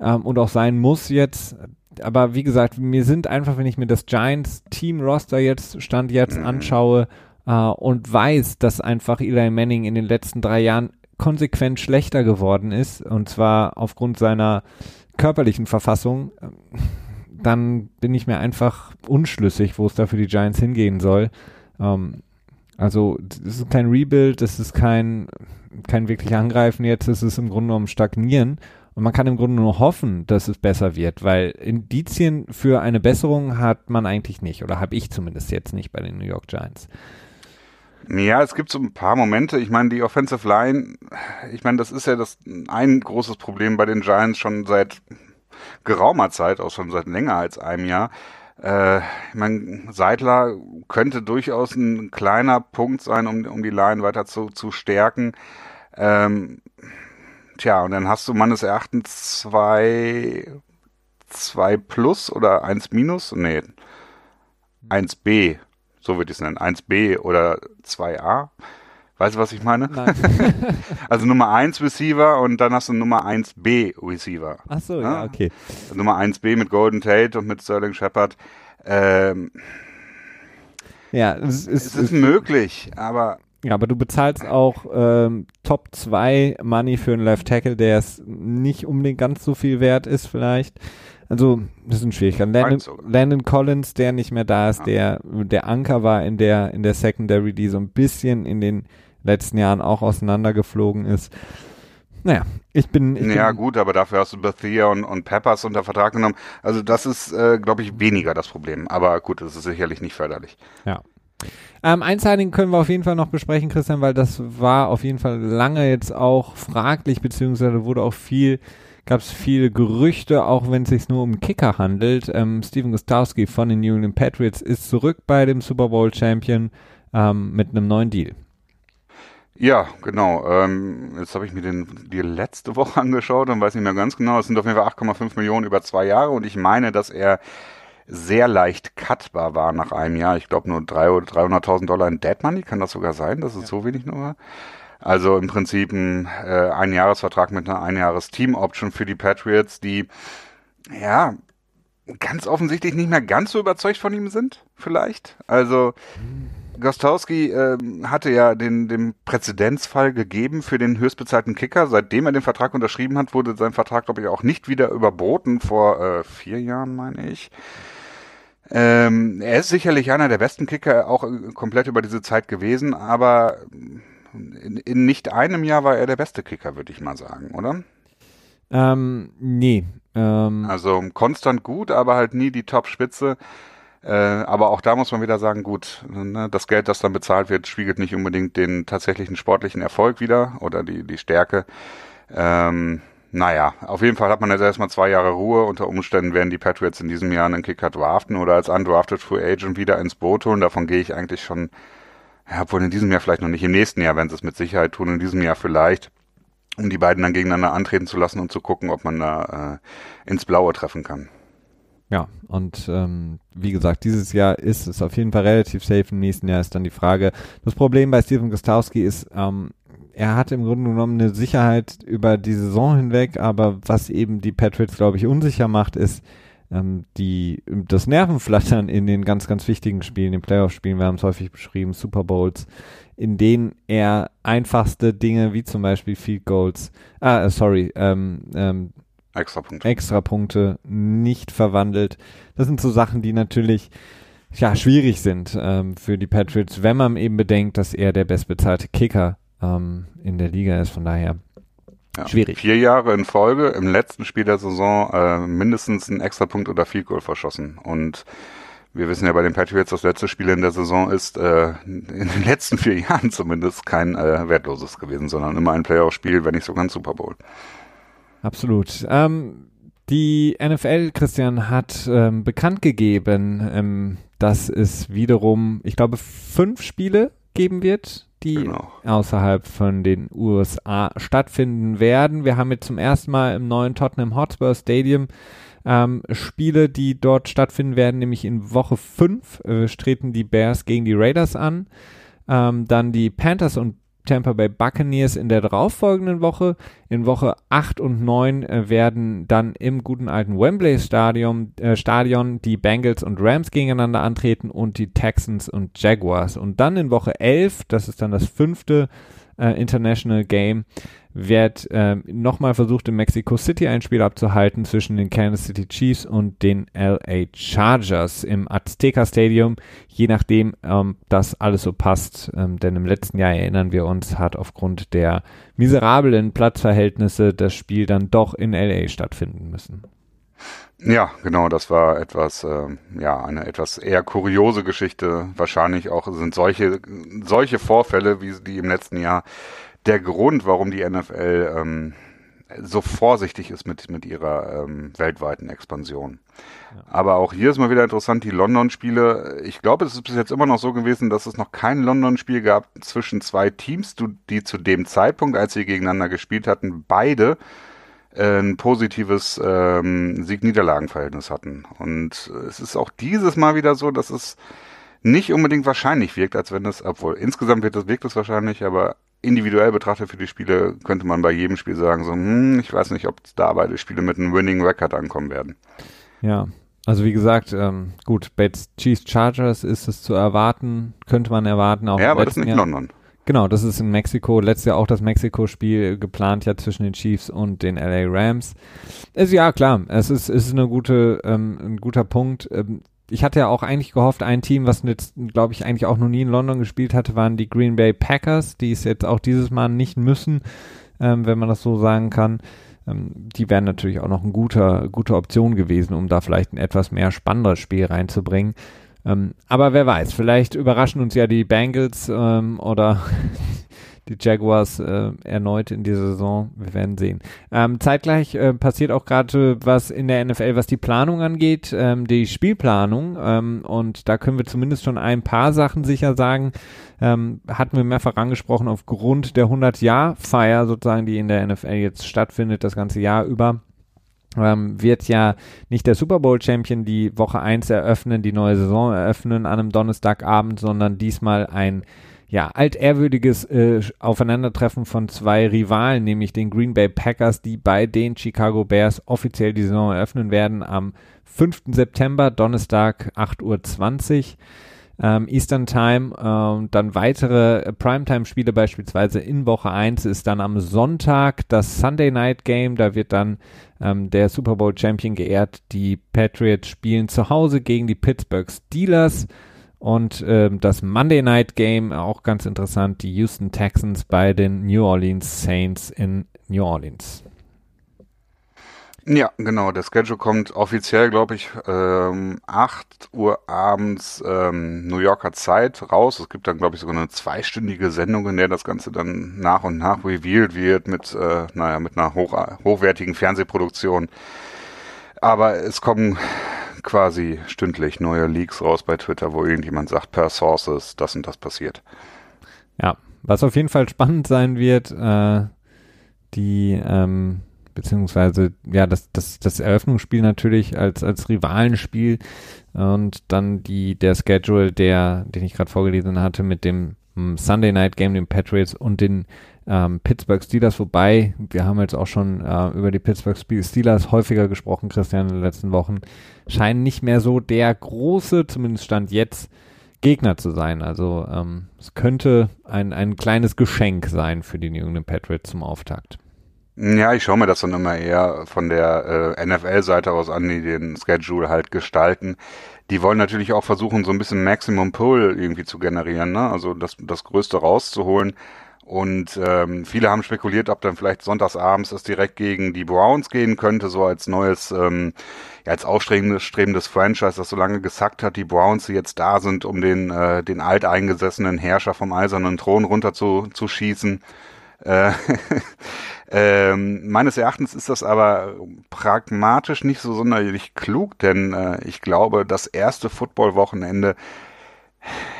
ähm, und auch sein muss jetzt. Aber wie gesagt, mir sind einfach, wenn ich mir das Giants Team Roster jetzt Stand jetzt mhm. anschaue äh, und weiß, dass einfach Eli Manning in den letzten drei Jahren konsequent schlechter geworden ist und zwar aufgrund seiner körperlichen Verfassung, dann bin ich mir einfach unschlüssig, wo es da für die Giants hingehen soll. Ähm, also es ist kein Rebuild, es ist kein, kein wirklich Angreifen jetzt, es ist im Grunde genommen Stagnieren. Und man kann im Grunde nur hoffen, dass es besser wird, weil Indizien für eine Besserung hat man eigentlich nicht, oder habe ich zumindest jetzt nicht bei den New York Giants. Ja, es gibt so ein paar Momente. Ich meine, die Offensive Line, ich meine, das ist ja das ein großes Problem bei den Giants schon seit geraumer Zeit, auch schon seit länger als einem Jahr. Äh, ich meine, Seidler könnte durchaus ein kleiner Punkt sein, um, um die Line weiter zu, zu stärken. Ähm, tja, und dann hast du meines Erachtens zwei, zwei plus oder eins minus? Nee, eins B so würde ich es nennen, 1b oder 2a. Weißt du, was ich meine? Also Nummer 1 Receiver und dann hast du Nummer 1b Receiver. Ach so, ja, ja okay. Nummer 1b mit Golden Tate und mit Sterling Shepard. Ähm, ja, es ist, es ist möglich, aber ja, aber du bezahlst auch ähm, Top 2 Money für einen Left Tackle, der es nicht unbedingt ganz so viel wert ist vielleicht. Also, das ist ein Schwierigkeit. Landon, Landon Collins, der nicht mehr da ist, ja. der der Anker war in der in der Secondary, die so ein bisschen in den letzten Jahren auch auseinandergeflogen ist. naja, ich bin. Ich ja, bin, gut, aber dafür hast du Bethia und, und Peppers unter Vertrag genommen. Also, das ist, äh, glaube ich, weniger das Problem. Aber gut, das ist sicherlich nicht förderlich. Ja. Ähm, ein Signing können wir auf jeden Fall noch besprechen, Christian, weil das war auf jeden Fall lange jetzt auch fraglich, beziehungsweise wurde auch viel, gab es viele Gerüchte, auch wenn es sich nur um Kicker handelt. Ähm, Steven Gostowski von den New England Patriots ist zurück bei dem Super Bowl Champion ähm, mit einem neuen Deal. Ja, genau. Ähm, jetzt habe ich mir den die letzte Woche angeschaut und weiß nicht mehr ganz genau. Es sind auf jeden Fall 8,5 Millionen über zwei Jahre und ich meine, dass er sehr leicht cutbar war nach einem Jahr. Ich glaube nur 300.000 Dollar in Dead Money, kann das sogar sein, dass es ja. so wenig nur war? Also im Prinzip ein äh, Einjahresvertrag mit einer Einjahres-Team-Option für die Patriots, die ja ganz offensichtlich nicht mehr ganz so überzeugt von ihm sind, vielleicht. Also Gostowski äh, hatte ja den, den Präzedenzfall gegeben für den höchstbezahlten Kicker. Seitdem er den Vertrag unterschrieben hat, wurde sein Vertrag, glaube ich, auch nicht wieder überboten, vor äh, vier Jahren, meine ich. Ähm, er ist sicherlich einer der besten Kicker auch äh, komplett über diese Zeit gewesen, aber in, in nicht einem Jahr war er der beste Kicker, würde ich mal sagen, oder? Ähm, nee. Ähm. Also konstant gut, aber halt nie die Top-Spitze. Äh, aber auch da muss man wieder sagen, gut, ne, das Geld, das dann bezahlt wird, spiegelt nicht unbedingt den tatsächlichen sportlichen Erfolg wieder oder die, die Stärke. Ähm, naja, auf jeden Fall hat man jetzt erstmal zwei Jahre Ruhe. Unter Umständen werden die Patriots in diesem Jahr einen Kicker draften oder als undrafted Free Agent wieder ins Boot holen. Davon gehe ich eigentlich schon, ja, obwohl in diesem Jahr vielleicht noch nicht, im nächsten Jahr werden sie es mit Sicherheit tun, in diesem Jahr vielleicht, um die beiden dann gegeneinander antreten zu lassen und zu gucken, ob man da äh, ins Blaue treffen kann. Ja, und ähm, wie gesagt, dieses Jahr ist es auf jeden Fall relativ safe. Im nächsten Jahr ist dann die Frage. Das Problem bei Steven Gostowski ist, ähm, er hat im Grunde genommen eine Sicherheit über die Saison hinweg, aber was eben die Patriots, glaube ich, unsicher macht, ist ähm, die, das Nervenflattern in den ganz, ganz wichtigen Spielen, den Playoff-Spielen, wir haben es häufig beschrieben, Super Bowls, in denen er einfachste Dinge wie zum Beispiel Field Goals, ah, sorry, ähm, ähm, Extrapunkte. Extrapunkte nicht verwandelt. Das sind so Sachen, die natürlich ja schwierig sind ähm, für die Patriots, wenn man eben bedenkt, dass er der bestbezahlte Kicker ähm, in der Liga ist. Von daher ja, schwierig. Vier Jahre in Folge im letzten Spiel der Saison äh, mindestens einen Extrapunkt oder Field Goal verschossen. Und wir wissen ja bei den Patriots, das letzte Spiel in der Saison ist äh, in den letzten vier Jahren zumindest kein äh, wertloses gewesen, sondern immer ein Playoff-Spiel, wenn nicht sogar ein Super Bowl. Absolut. Ähm, die NFL, Christian, hat ähm, bekannt gegeben, ähm, dass es wiederum, ich glaube, fünf Spiele geben wird, die genau. außerhalb von den USA stattfinden werden. Wir haben jetzt zum ersten Mal im neuen Tottenham Hotspur Stadium ähm, Spiele, die dort stattfinden werden, nämlich in Woche 5 äh, treten die Bears gegen die Raiders an. Ähm, dann die Panthers und Tampa Bay Buccaneers in der darauffolgenden Woche. In Woche 8 und 9 äh, werden dann im guten alten Wembley Stadion, äh, Stadion die Bengals und Rams gegeneinander antreten und die Texans und Jaguars. Und dann in Woche 11, das ist dann das fünfte äh, International Game, wird äh, nochmal versucht, in Mexico City ein Spiel abzuhalten zwischen den Kansas City Chiefs und den LA Chargers im Azteca Stadium, je nachdem ähm, das alles so passt. Ähm, denn im letzten Jahr erinnern wir uns, hat aufgrund der miserablen Platzverhältnisse das Spiel dann doch in LA stattfinden müssen. Ja, genau, das war etwas, äh, ja, eine etwas eher kuriose Geschichte. Wahrscheinlich auch sind solche, solche Vorfälle, wie die im letzten Jahr der Grund, warum die NFL ähm, so vorsichtig ist mit, mit ihrer ähm, weltweiten Expansion. Ja. Aber auch hier ist mal wieder interessant, die London-Spiele. Ich glaube, es ist bis jetzt immer noch so gewesen, dass es noch kein London-Spiel gab zwischen zwei Teams, die zu dem Zeitpunkt, als sie gegeneinander gespielt hatten, beide äh, ein positives ähm, Sieg-Niederlagen-Verhältnis hatten. Und es ist auch dieses Mal wieder so, dass es nicht unbedingt wahrscheinlich wirkt, als wenn es, obwohl insgesamt wird es, wirkt es wahrscheinlich, aber individuell betrachtet für die Spiele könnte man bei jedem Spiel sagen, so, hm, ich weiß nicht, ob da beide Spiele mit einem Winning Record ankommen werden. Ja, also wie gesagt, ähm, gut, bei Chiefs Chargers ist es zu erwarten, könnte man erwarten. Auch ja, aber das ist nicht Jahr. London. Genau, das ist in Mexiko. Letztes Jahr auch das Mexiko-Spiel geplant ja zwischen den Chiefs und den LA Rams. Ist ja klar, es ist, es ist eine gute, ähm, ein guter Punkt. Ähm, ich hatte ja auch eigentlich gehofft, ein Team, was jetzt, glaube ich, eigentlich auch noch nie in London gespielt hatte, waren die Green Bay Packers, die es jetzt auch dieses Mal nicht müssen. ähm, wenn man das so sagen kann. Ähm, die wären natürlich auch noch eine gute, gute Option gewesen, um da vielleicht ein etwas mehr spannenderes Spiel reinzubringen. Ähm, aber wer weiß, vielleicht überraschen uns ja die Bengals ähm, oder die Jaguars äh, erneut in dieser Saison. Wir werden sehen. Ähm, zeitgleich äh, passiert auch gerade was in der NFL, was die Planung angeht, ähm, die Spielplanung. Ähm, und da können wir zumindest schon ein paar Sachen sicher sagen. Ähm, hatten wir mehrfach angesprochen, aufgrund der 100-Jahr-Feier sozusagen, die in der NFL jetzt stattfindet, das ganze Jahr über. Ähm, wird ja nicht der Super Bowl Champion die Woche 1 eröffnen, die neue Saison eröffnen an einem Donnerstagabend, sondern diesmal ein ja, altehrwürdiges äh, Aufeinandertreffen von zwei Rivalen, nämlich den Green Bay Packers, die bei den Chicago Bears offiziell die Saison eröffnen werden am 5. September, Donnerstag, 8.20 Uhr. Ähm, Eastern Time äh, dann weitere Primetime-Spiele beispielsweise in Woche 1 ist dann am Sonntag das Sunday Night Game. Da wird dann ähm, der Super Bowl Champion geehrt. Die Patriots spielen zu Hause gegen die Pittsburgh Steelers. Und ähm, das Monday Night Game, auch ganz interessant, die Houston Texans bei den New Orleans Saints in New Orleans. Ja, genau. Der Schedule kommt offiziell, glaube ich, ähm, 8 Uhr abends ähm, New Yorker Zeit raus. Es gibt dann, glaube ich, sogar eine zweistündige Sendung, in der das Ganze dann nach und nach revealed wird mit, äh, naja, mit einer hoch, hochwertigen Fernsehproduktion. Aber es kommen quasi stündlich neue Leaks raus bei Twitter, wo irgendjemand sagt, per Sources, das und das passiert. Ja, was auf jeden Fall spannend sein wird, äh, die, ähm, beziehungsweise, ja, das, das, das Eröffnungsspiel natürlich als, als Rivalenspiel und dann die, der Schedule, der, den ich gerade vorgelesen hatte, mit dem hm, Sunday Night Game, den Patriots und den ähm, Pittsburgh Steelers, wobei wir haben jetzt auch schon äh, über die Pittsburgh Steelers häufiger gesprochen, Christian, in den letzten Wochen, scheinen nicht mehr so der große, zumindest Stand jetzt, Gegner zu sein. Also ähm, es könnte ein, ein kleines Geschenk sein für die New England Patriots zum Auftakt. Ja, ich schaue mir das dann immer eher von der äh, NFL-Seite aus an, die den Schedule halt gestalten. Die wollen natürlich auch versuchen, so ein bisschen Maximum Pull irgendwie zu generieren, ne? also das, das Größte rauszuholen. Und ähm, viele haben spekuliert, ob dann vielleicht sonntagsabends es direkt gegen die Browns gehen könnte, so als neues, ähm, ja, als aufstrebendes strebendes Franchise, das so lange gesackt hat, die Browns, die jetzt da sind, um den, äh, den alteingesessenen Herrscher vom eisernen Thron runter zu, zu schießen. Äh, ähm, meines Erachtens ist das aber pragmatisch nicht so sonderlich klug, denn äh, ich glaube, das erste Football-Wochenende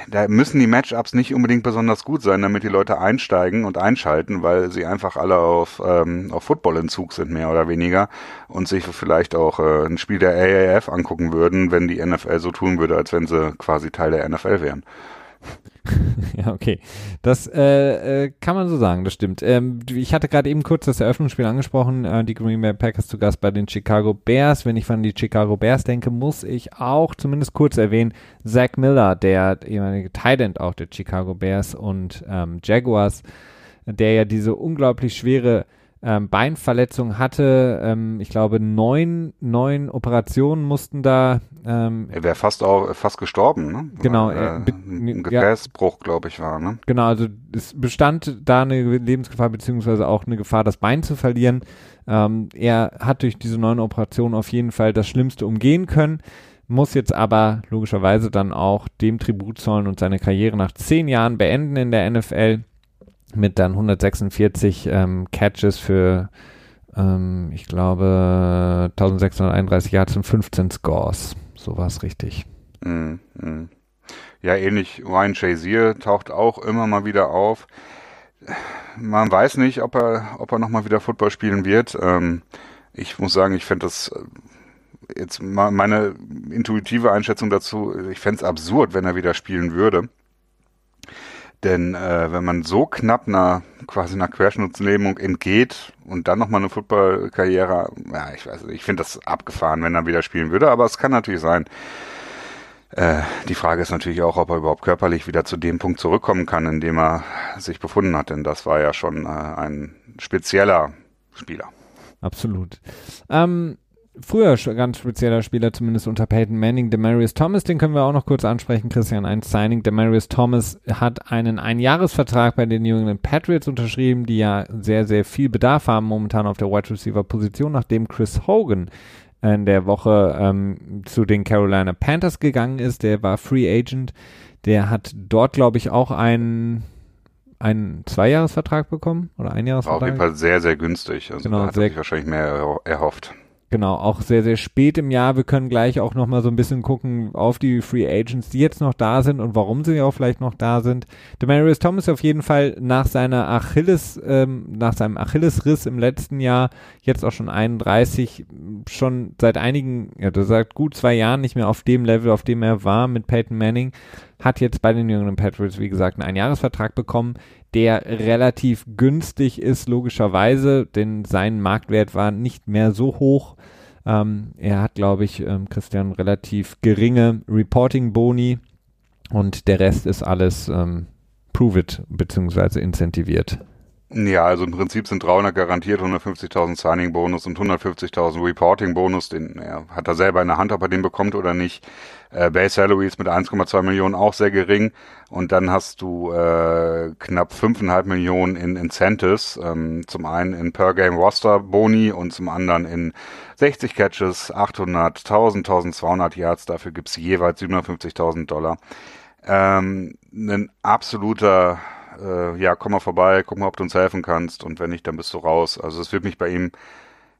da müssen die Matchups nicht unbedingt besonders gut sein, damit die Leute einsteigen und einschalten, weil sie einfach alle auf, ähm, auf Footballentzug sind, mehr oder weniger, und sich vielleicht auch äh, ein Spiel der AAF angucken würden, wenn die NFL so tun würde, als wenn sie quasi Teil der NFL wären. ja, okay. Das äh, äh, kann man so sagen, das stimmt. Ähm, ich hatte gerade eben kurz das Eröffnungsspiel angesprochen, äh, die Green Bay Packers zu Gast bei den Chicago Bears. Wenn ich von die Chicago Bears denke, muss ich auch zumindest kurz erwähnen, Zach Miller, der ehemalige Tight auch der Chicago Bears und ähm, Jaguars, der ja diese unglaublich schwere ähm, Beinverletzung hatte. Ähm, ich glaube, neun, neun Operationen mussten da. Ähm, er wäre fast auch fast gestorben, ne? Genau. Weil, äh, ein Gefäßbruch, ja, glaube ich, war, ne? Genau, also es bestand da eine Lebensgefahr beziehungsweise auch eine Gefahr, das Bein zu verlieren. Ähm, er hat durch diese neuen Operationen auf jeden Fall das Schlimmste umgehen können muss jetzt aber logischerweise dann auch dem Tribut zollen und seine Karriere nach zehn Jahren beenden in der NFL mit dann 146 ähm, Catches für, ähm, ich glaube, 1631 Yards und 15 Scores. So war es richtig. Mm, mm. Ja, ähnlich Ryan Shazier taucht auch immer mal wieder auf. Man weiß nicht, ob er, ob er nochmal wieder Football spielen wird. Ähm, ich muss sagen, ich fände das äh, jetzt meine intuitive Einschätzung dazu, ich fände es absurd, wenn er wieder spielen würde. Denn äh, wenn man so knapp einer quasi einer Querschnittslähmung entgeht und dann nochmal eine Footballkarriere, ja, ich weiß, ich finde das abgefahren, wenn er wieder spielen würde, aber es kann natürlich sein. Äh, die Frage ist natürlich auch, ob er überhaupt körperlich wieder zu dem Punkt zurückkommen kann, in dem er sich befunden hat, denn das war ja schon äh, ein spezieller Spieler. Absolut. Ähm, früher ganz spezieller Spieler, zumindest unter Peyton Manning, Demarius Thomas, den können wir auch noch kurz ansprechen, Christian, ein Signing. Demarius Thomas hat einen Einjahresvertrag bei den New England Patriots unterschrieben, die ja sehr, sehr viel Bedarf haben momentan auf der Wide Receiver Position, nachdem Chris Hogan in der Woche ähm, zu den Carolina Panthers gegangen ist. Der war Free Agent. Der hat dort, glaube ich, auch einen einen Zweijahresvertrag bekommen oder ein Jahresvertrag? War auf jeden Fall sehr, sehr günstig. Also genau, da hat er sich wahrscheinlich mehr erhofft. Genau, auch sehr, sehr spät im Jahr. Wir können gleich auch nochmal so ein bisschen gucken auf die Free Agents, die jetzt noch da sind und warum sie auch vielleicht noch da sind. Demarius Thomas auf jeden Fall nach seiner Achilles, ähm, nach seinem Achillesriss im letzten Jahr, jetzt auch schon 31, schon seit einigen, ja, du sagst gut zwei Jahren nicht mehr auf dem Level, auf dem er war mit Peyton Manning, hat jetzt bei den jüngeren Patriots, wie gesagt, einen Einjahresvertrag bekommen der relativ günstig ist, logischerweise, denn sein Marktwert war nicht mehr so hoch. Ähm, er hat, glaube ich, ähm, Christian, relativ geringe Reporting-Boni und der Rest ist alles ähm, Prove It beziehungsweise incentiviert. Ja, also im Prinzip sind 300 garantiert, 150.000 Signing-Bonus und 150.000 Reporting-Bonus. Den er hat er selber in der Hand, ob er den bekommt oder nicht. Äh, Base Salary ist mit 1,2 Millionen auch sehr gering. Und dann hast du äh, knapp 5,5 Millionen in Incentives. Ähm, zum einen in Per-Game-Roster-Boni und zum anderen in 60 Catches, 800, 1000, 1200 Yards. Dafür gibt's jeweils 750.000 Dollar. Ähm, ein absoluter äh, ja, komm mal vorbei, guck mal, ob du uns helfen kannst und wenn nicht, dann bist du raus. Also es wird mich bei ihm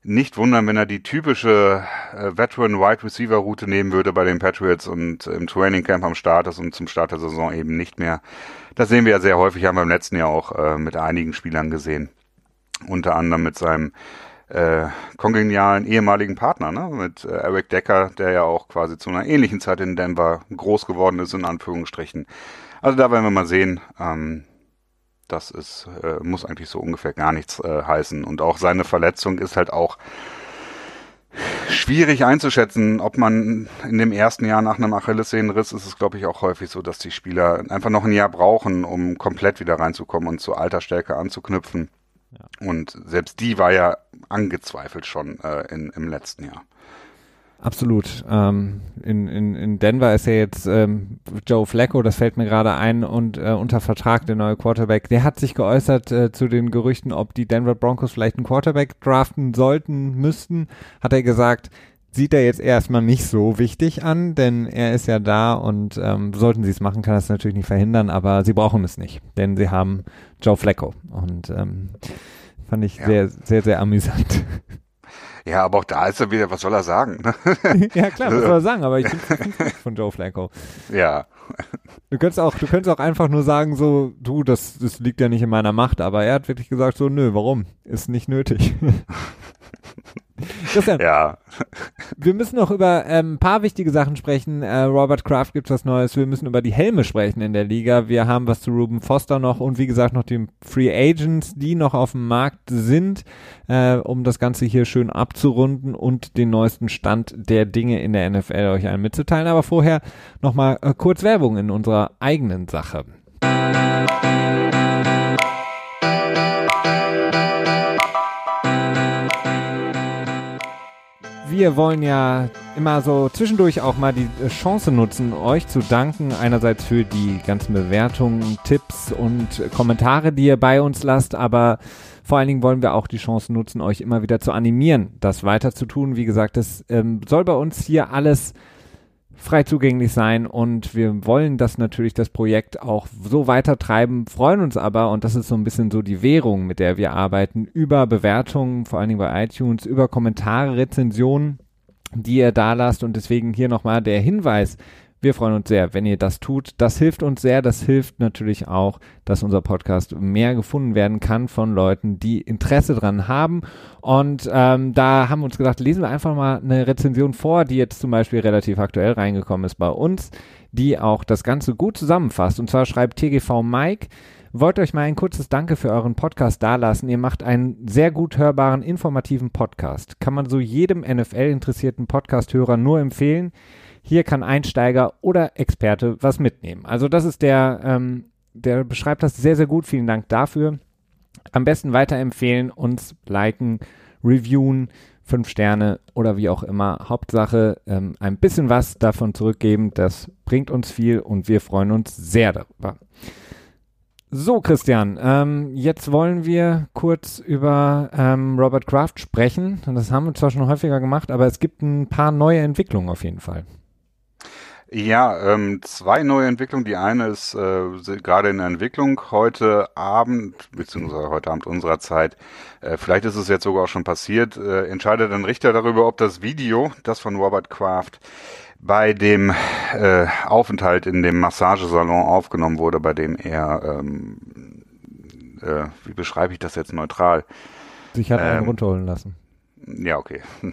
nicht wundern, wenn er die typische äh, Veteran Wide Receiver Route nehmen würde bei den Patriots und im Training Camp am Start ist und zum Start der Saison eben nicht mehr. Das sehen wir ja sehr häufig, haben wir im letzten Jahr auch äh, mit einigen Spielern gesehen. Unter anderem mit seinem äh, kongenialen ehemaligen Partner, ne? mit äh, Eric Decker, der ja auch quasi zu einer ähnlichen Zeit in Denver groß geworden ist, in Anführungsstrichen. Also da werden wir mal sehen. Ähm, das ist, äh, muss eigentlich so ungefähr gar nichts äh, heißen. Und auch seine Verletzung ist halt auch schwierig einzuschätzen, ob man in dem ersten Jahr nach einem Achillessehnenriss ist es, glaube ich, auch häufig so, dass die Spieler einfach noch ein Jahr brauchen, um komplett wieder reinzukommen und zur Altersstärke anzuknüpfen. Ja. Und selbst die war ja angezweifelt schon äh, in, im letzten Jahr. Absolut. Ähm, in, in, in Denver ist ja jetzt ähm, Joe Flacco, das fällt mir gerade ein, und äh, unter Vertrag der neue Quarterback. Der hat sich geäußert äh, zu den Gerüchten, ob die Denver Broncos vielleicht einen Quarterback draften sollten, müssten. Hat er gesagt, sieht er jetzt erstmal nicht so wichtig an, denn er ist ja da und ähm, sollten sie es machen, kann das natürlich nicht verhindern, aber sie brauchen es nicht, denn sie haben Joe Flacco und ähm, fand ich ja. sehr, sehr, sehr amüsant. Ja, aber auch da ist er wieder, was soll er sagen? Ne? ja, klar, was soll er sagen, aber ich bin von Joe Flacco. Ja. Du könntest auch, du könntest auch einfach nur sagen, so, du, das, das liegt ja nicht in meiner Macht, aber er hat wirklich gesagt, so, nö, warum? Ist nicht nötig. Christian, ja. wir müssen noch über ähm, ein paar wichtige Sachen sprechen. Äh, Robert Kraft gibt was Neues. Wir müssen über die Helme sprechen in der Liga. Wir haben was zu Ruben Foster noch und wie gesagt noch die Free Agents, die noch auf dem Markt sind, äh, um das Ganze hier schön abzurunden und den neuesten Stand der Dinge in der NFL euch allen mitzuteilen. Aber vorher nochmal äh, kurz Werbung in unserer eigenen Sache. Wir wollen ja immer so zwischendurch auch mal die Chance nutzen, euch zu danken. Einerseits für die ganzen Bewertungen, Tipps und Kommentare, die ihr bei uns lasst, aber vor allen Dingen wollen wir auch die Chance nutzen, euch immer wieder zu animieren, das weiter zu tun. Wie gesagt, das ähm, soll bei uns hier alles frei zugänglich sein und wir wollen das natürlich, das Projekt auch so weiter treiben, freuen uns aber, und das ist so ein bisschen so die Währung, mit der wir arbeiten, über Bewertungen, vor allen Dingen bei iTunes, über Kommentare, Rezensionen, die ihr da lasst. Und deswegen hier nochmal der Hinweis, wir freuen uns sehr, wenn ihr das tut. Das hilft uns sehr. Das hilft natürlich auch, dass unser Podcast mehr gefunden werden kann von Leuten, die Interesse dran haben. Und ähm, da haben wir uns gedacht, lesen wir einfach mal eine Rezension vor, die jetzt zum Beispiel relativ aktuell reingekommen ist bei uns, die auch das Ganze gut zusammenfasst. Und zwar schreibt TGV Mike, wollte euch mal ein kurzes Danke für euren Podcast dalassen. Ihr macht einen sehr gut hörbaren, informativen Podcast. Kann man so jedem NFL-interessierten Podcast-Hörer nur empfehlen. Hier kann Einsteiger oder Experte was mitnehmen. Also das ist der, ähm, der beschreibt das sehr, sehr gut. Vielen Dank dafür. Am besten weiterempfehlen, uns liken, reviewen, fünf Sterne oder wie auch immer. Hauptsache ähm, ein bisschen was davon zurückgeben, das bringt uns viel und wir freuen uns sehr darüber. So, Christian, ähm, jetzt wollen wir kurz über ähm, Robert Kraft sprechen. Das haben wir zwar schon häufiger gemacht, aber es gibt ein paar neue Entwicklungen auf jeden Fall. Ja, ähm, zwei neue Entwicklungen. Die eine ist äh, gerade in der Entwicklung heute Abend, beziehungsweise heute Abend unserer Zeit, äh, vielleicht ist es jetzt sogar auch schon passiert, äh, entscheidet ein Richter darüber, ob das Video, das von Robert Kraft, bei dem äh, Aufenthalt in dem Massagesalon aufgenommen wurde, bei dem er, ähm, äh, wie beschreibe ich das jetzt neutral? Sich hat einen ähm, runterholen lassen ja, okay.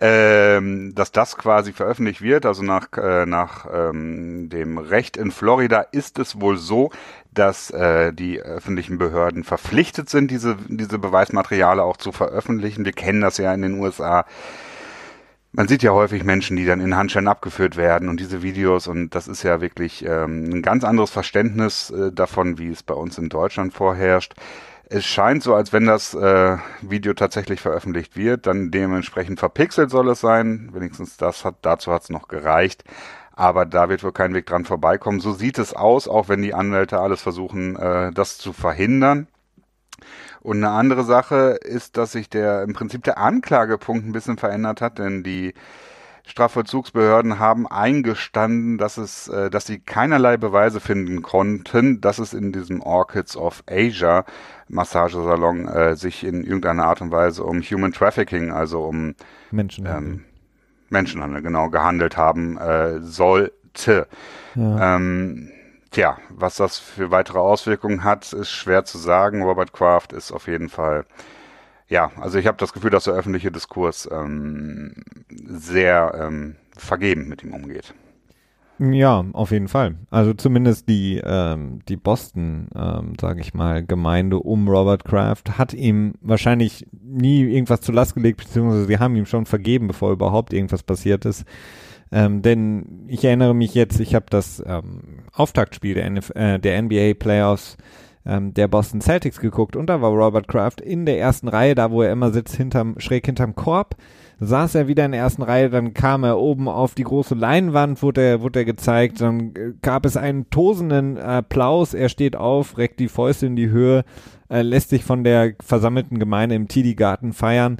Ähm, dass das quasi veröffentlicht wird, also nach, äh, nach ähm, dem Recht in Florida ist es wohl so, dass äh, die öffentlichen Behörden verpflichtet sind, diese, diese Beweismateriale auch zu veröffentlichen. Wir kennen das ja in den USA. Man sieht ja häufig Menschen, die dann in Handschellen abgeführt werden und diese Videos und das ist ja wirklich ähm, ein ganz anderes Verständnis äh, davon, wie es bei uns in Deutschland vorherrscht es scheint so, als wenn das äh, Video tatsächlich veröffentlicht wird, dann dementsprechend verpixelt soll es sein. Wenigstens das hat, dazu hat es noch gereicht. Aber da wird wohl kein Weg dran vorbeikommen. So sieht es aus, auch wenn die Anwälte alles versuchen, äh, das zu verhindern. Und eine andere Sache ist, dass sich der im Prinzip der Anklagepunkt ein bisschen verändert hat, denn die Strafvollzugsbehörden haben eingestanden, dass es, äh, dass sie keinerlei Beweise finden konnten, dass es in diesem Orchids of Asia Massagesalon äh, sich in irgendeiner Art und Weise um Human Trafficking, also um Menschenhandel, ähm, Menschenhandel genau gehandelt haben äh, sollte. Ja. Ähm, tja, was das für weitere Auswirkungen hat, ist schwer zu sagen. Robert Kraft ist auf jeden Fall ja, also ich habe das Gefühl, dass der öffentliche Diskurs ähm, sehr ähm, vergeben mit ihm umgeht. Ja, auf jeden Fall. Also zumindest die, ähm, die Boston, ähm, sage ich mal, Gemeinde um Robert Kraft hat ihm wahrscheinlich nie irgendwas zur Last gelegt, beziehungsweise sie haben ihm schon vergeben, bevor überhaupt irgendwas passiert ist. Ähm, denn ich erinnere mich jetzt, ich habe das ähm, Auftaktspiel der, NF äh, der NBA Playoffs ähm, der Boston Celtics geguckt und da war Robert Kraft in der ersten Reihe, da wo er immer sitzt, hinterm, schräg hinterm Korb. Saß er wieder in der ersten Reihe, dann kam er oben auf die große Leinwand, wurde er, wurde er gezeigt, dann äh, gab es einen tosenden Applaus, er steht auf, reckt die Fäuste in die Höhe, äh, lässt sich von der versammelten Gemeinde im Tidi-Garten feiern.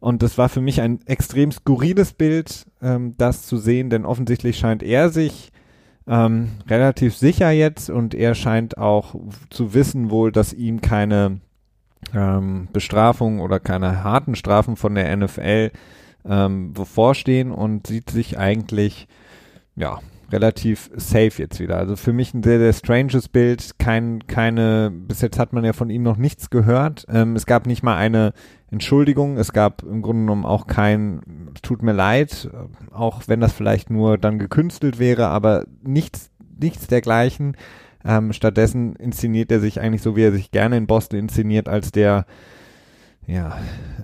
Und das war für mich ein extrem skurriles Bild, ähm, das zu sehen, denn offensichtlich scheint er sich ähm, relativ sicher jetzt und er scheint auch zu wissen wohl, dass ihm keine ähm, Bestrafung oder keine harten Strafen von der NFL ähm, bevorstehen und sieht sich eigentlich ja relativ safe jetzt wieder. Also für mich ein sehr, sehr stranges Bild. Kein, keine, bis jetzt hat man ja von ihm noch nichts gehört. Ähm, es gab nicht mal eine Entschuldigung. Es gab im Grunde genommen auch kein, tut mir leid, auch wenn das vielleicht nur dann gekünstelt wäre, aber nichts, nichts dergleichen. Ähm, stattdessen inszeniert er sich eigentlich so, wie er sich gerne in Boston inszeniert, als der ja,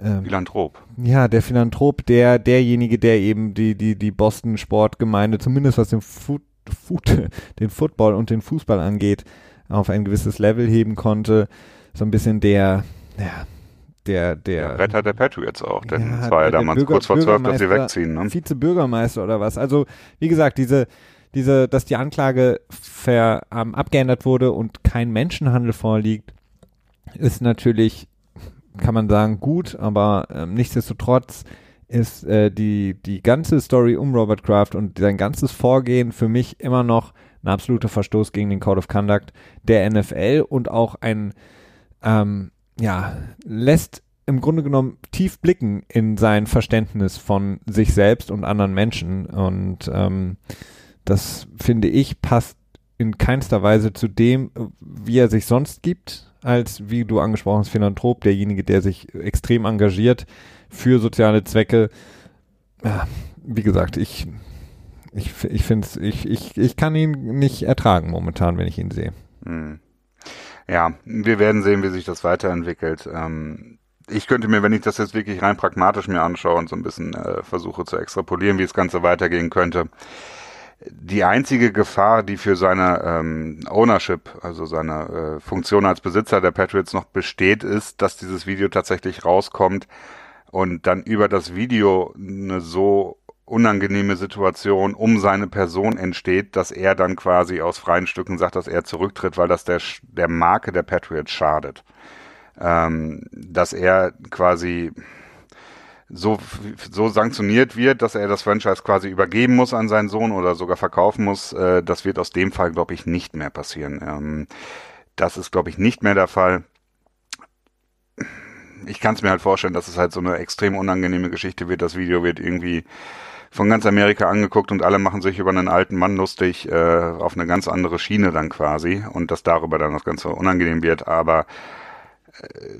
ähm, Philanthrop. Ja, der Philanthrop, der derjenige, der eben die die die Boston Sportgemeinde zumindest was den Foot, Foot, den Football und den Fußball angeht, auf ein gewisses Level heben konnte, so ein bisschen der ja, der der ja, Retter der Patriots auch, denn ja, es war ja damals Bürger, kurz vor zwölf, dass sie wegziehen, ne? Vize-Bürgermeister oder was. Also, wie gesagt, diese diese, dass die Anklage ver, ähm, abgeändert wurde und kein Menschenhandel vorliegt, ist natürlich kann man sagen, gut, aber ähm, nichtsdestotrotz ist äh, die, die ganze Story um Robert Kraft und sein ganzes Vorgehen für mich immer noch ein absoluter Verstoß gegen den Code of Conduct der NFL und auch ein, ähm, ja, lässt im Grunde genommen tief blicken in sein Verständnis von sich selbst und anderen Menschen und ähm, das finde ich passt in keinster Weise zu dem, wie er sich sonst gibt als, wie du angesprochen hast, Philanthrop, derjenige, der sich extrem engagiert für soziale Zwecke. Ja, wie gesagt, ich, ich, ich finde ich, ich, ich kann ihn nicht ertragen momentan, wenn ich ihn sehe. Hm. Ja, wir werden sehen, wie sich das weiterentwickelt. Ähm, ich könnte mir, wenn ich das jetzt wirklich rein pragmatisch mir anschaue und so ein bisschen äh, versuche zu extrapolieren, wie das Ganze weitergehen könnte, die einzige Gefahr, die für seine ähm, Ownership, also seine äh, Funktion als Besitzer der Patriots noch besteht, ist, dass dieses Video tatsächlich rauskommt, und dann über das Video eine so unangenehme Situation um seine Person entsteht, dass er dann quasi aus freien Stücken sagt, dass er zurücktritt, weil das der, der Marke der Patriots schadet. Ähm, dass er quasi so, so sanktioniert wird, dass er das Franchise quasi übergeben muss an seinen Sohn oder sogar verkaufen muss, äh, das wird aus dem Fall, glaube ich, nicht mehr passieren. Ähm, das ist, glaube ich, nicht mehr der Fall. Ich kann es mir halt vorstellen, dass es halt so eine extrem unangenehme Geschichte wird. Das Video wird irgendwie von ganz Amerika angeguckt und alle machen sich über einen alten Mann lustig, äh, auf eine ganz andere Schiene dann quasi und dass darüber dann das Ganze unangenehm wird, aber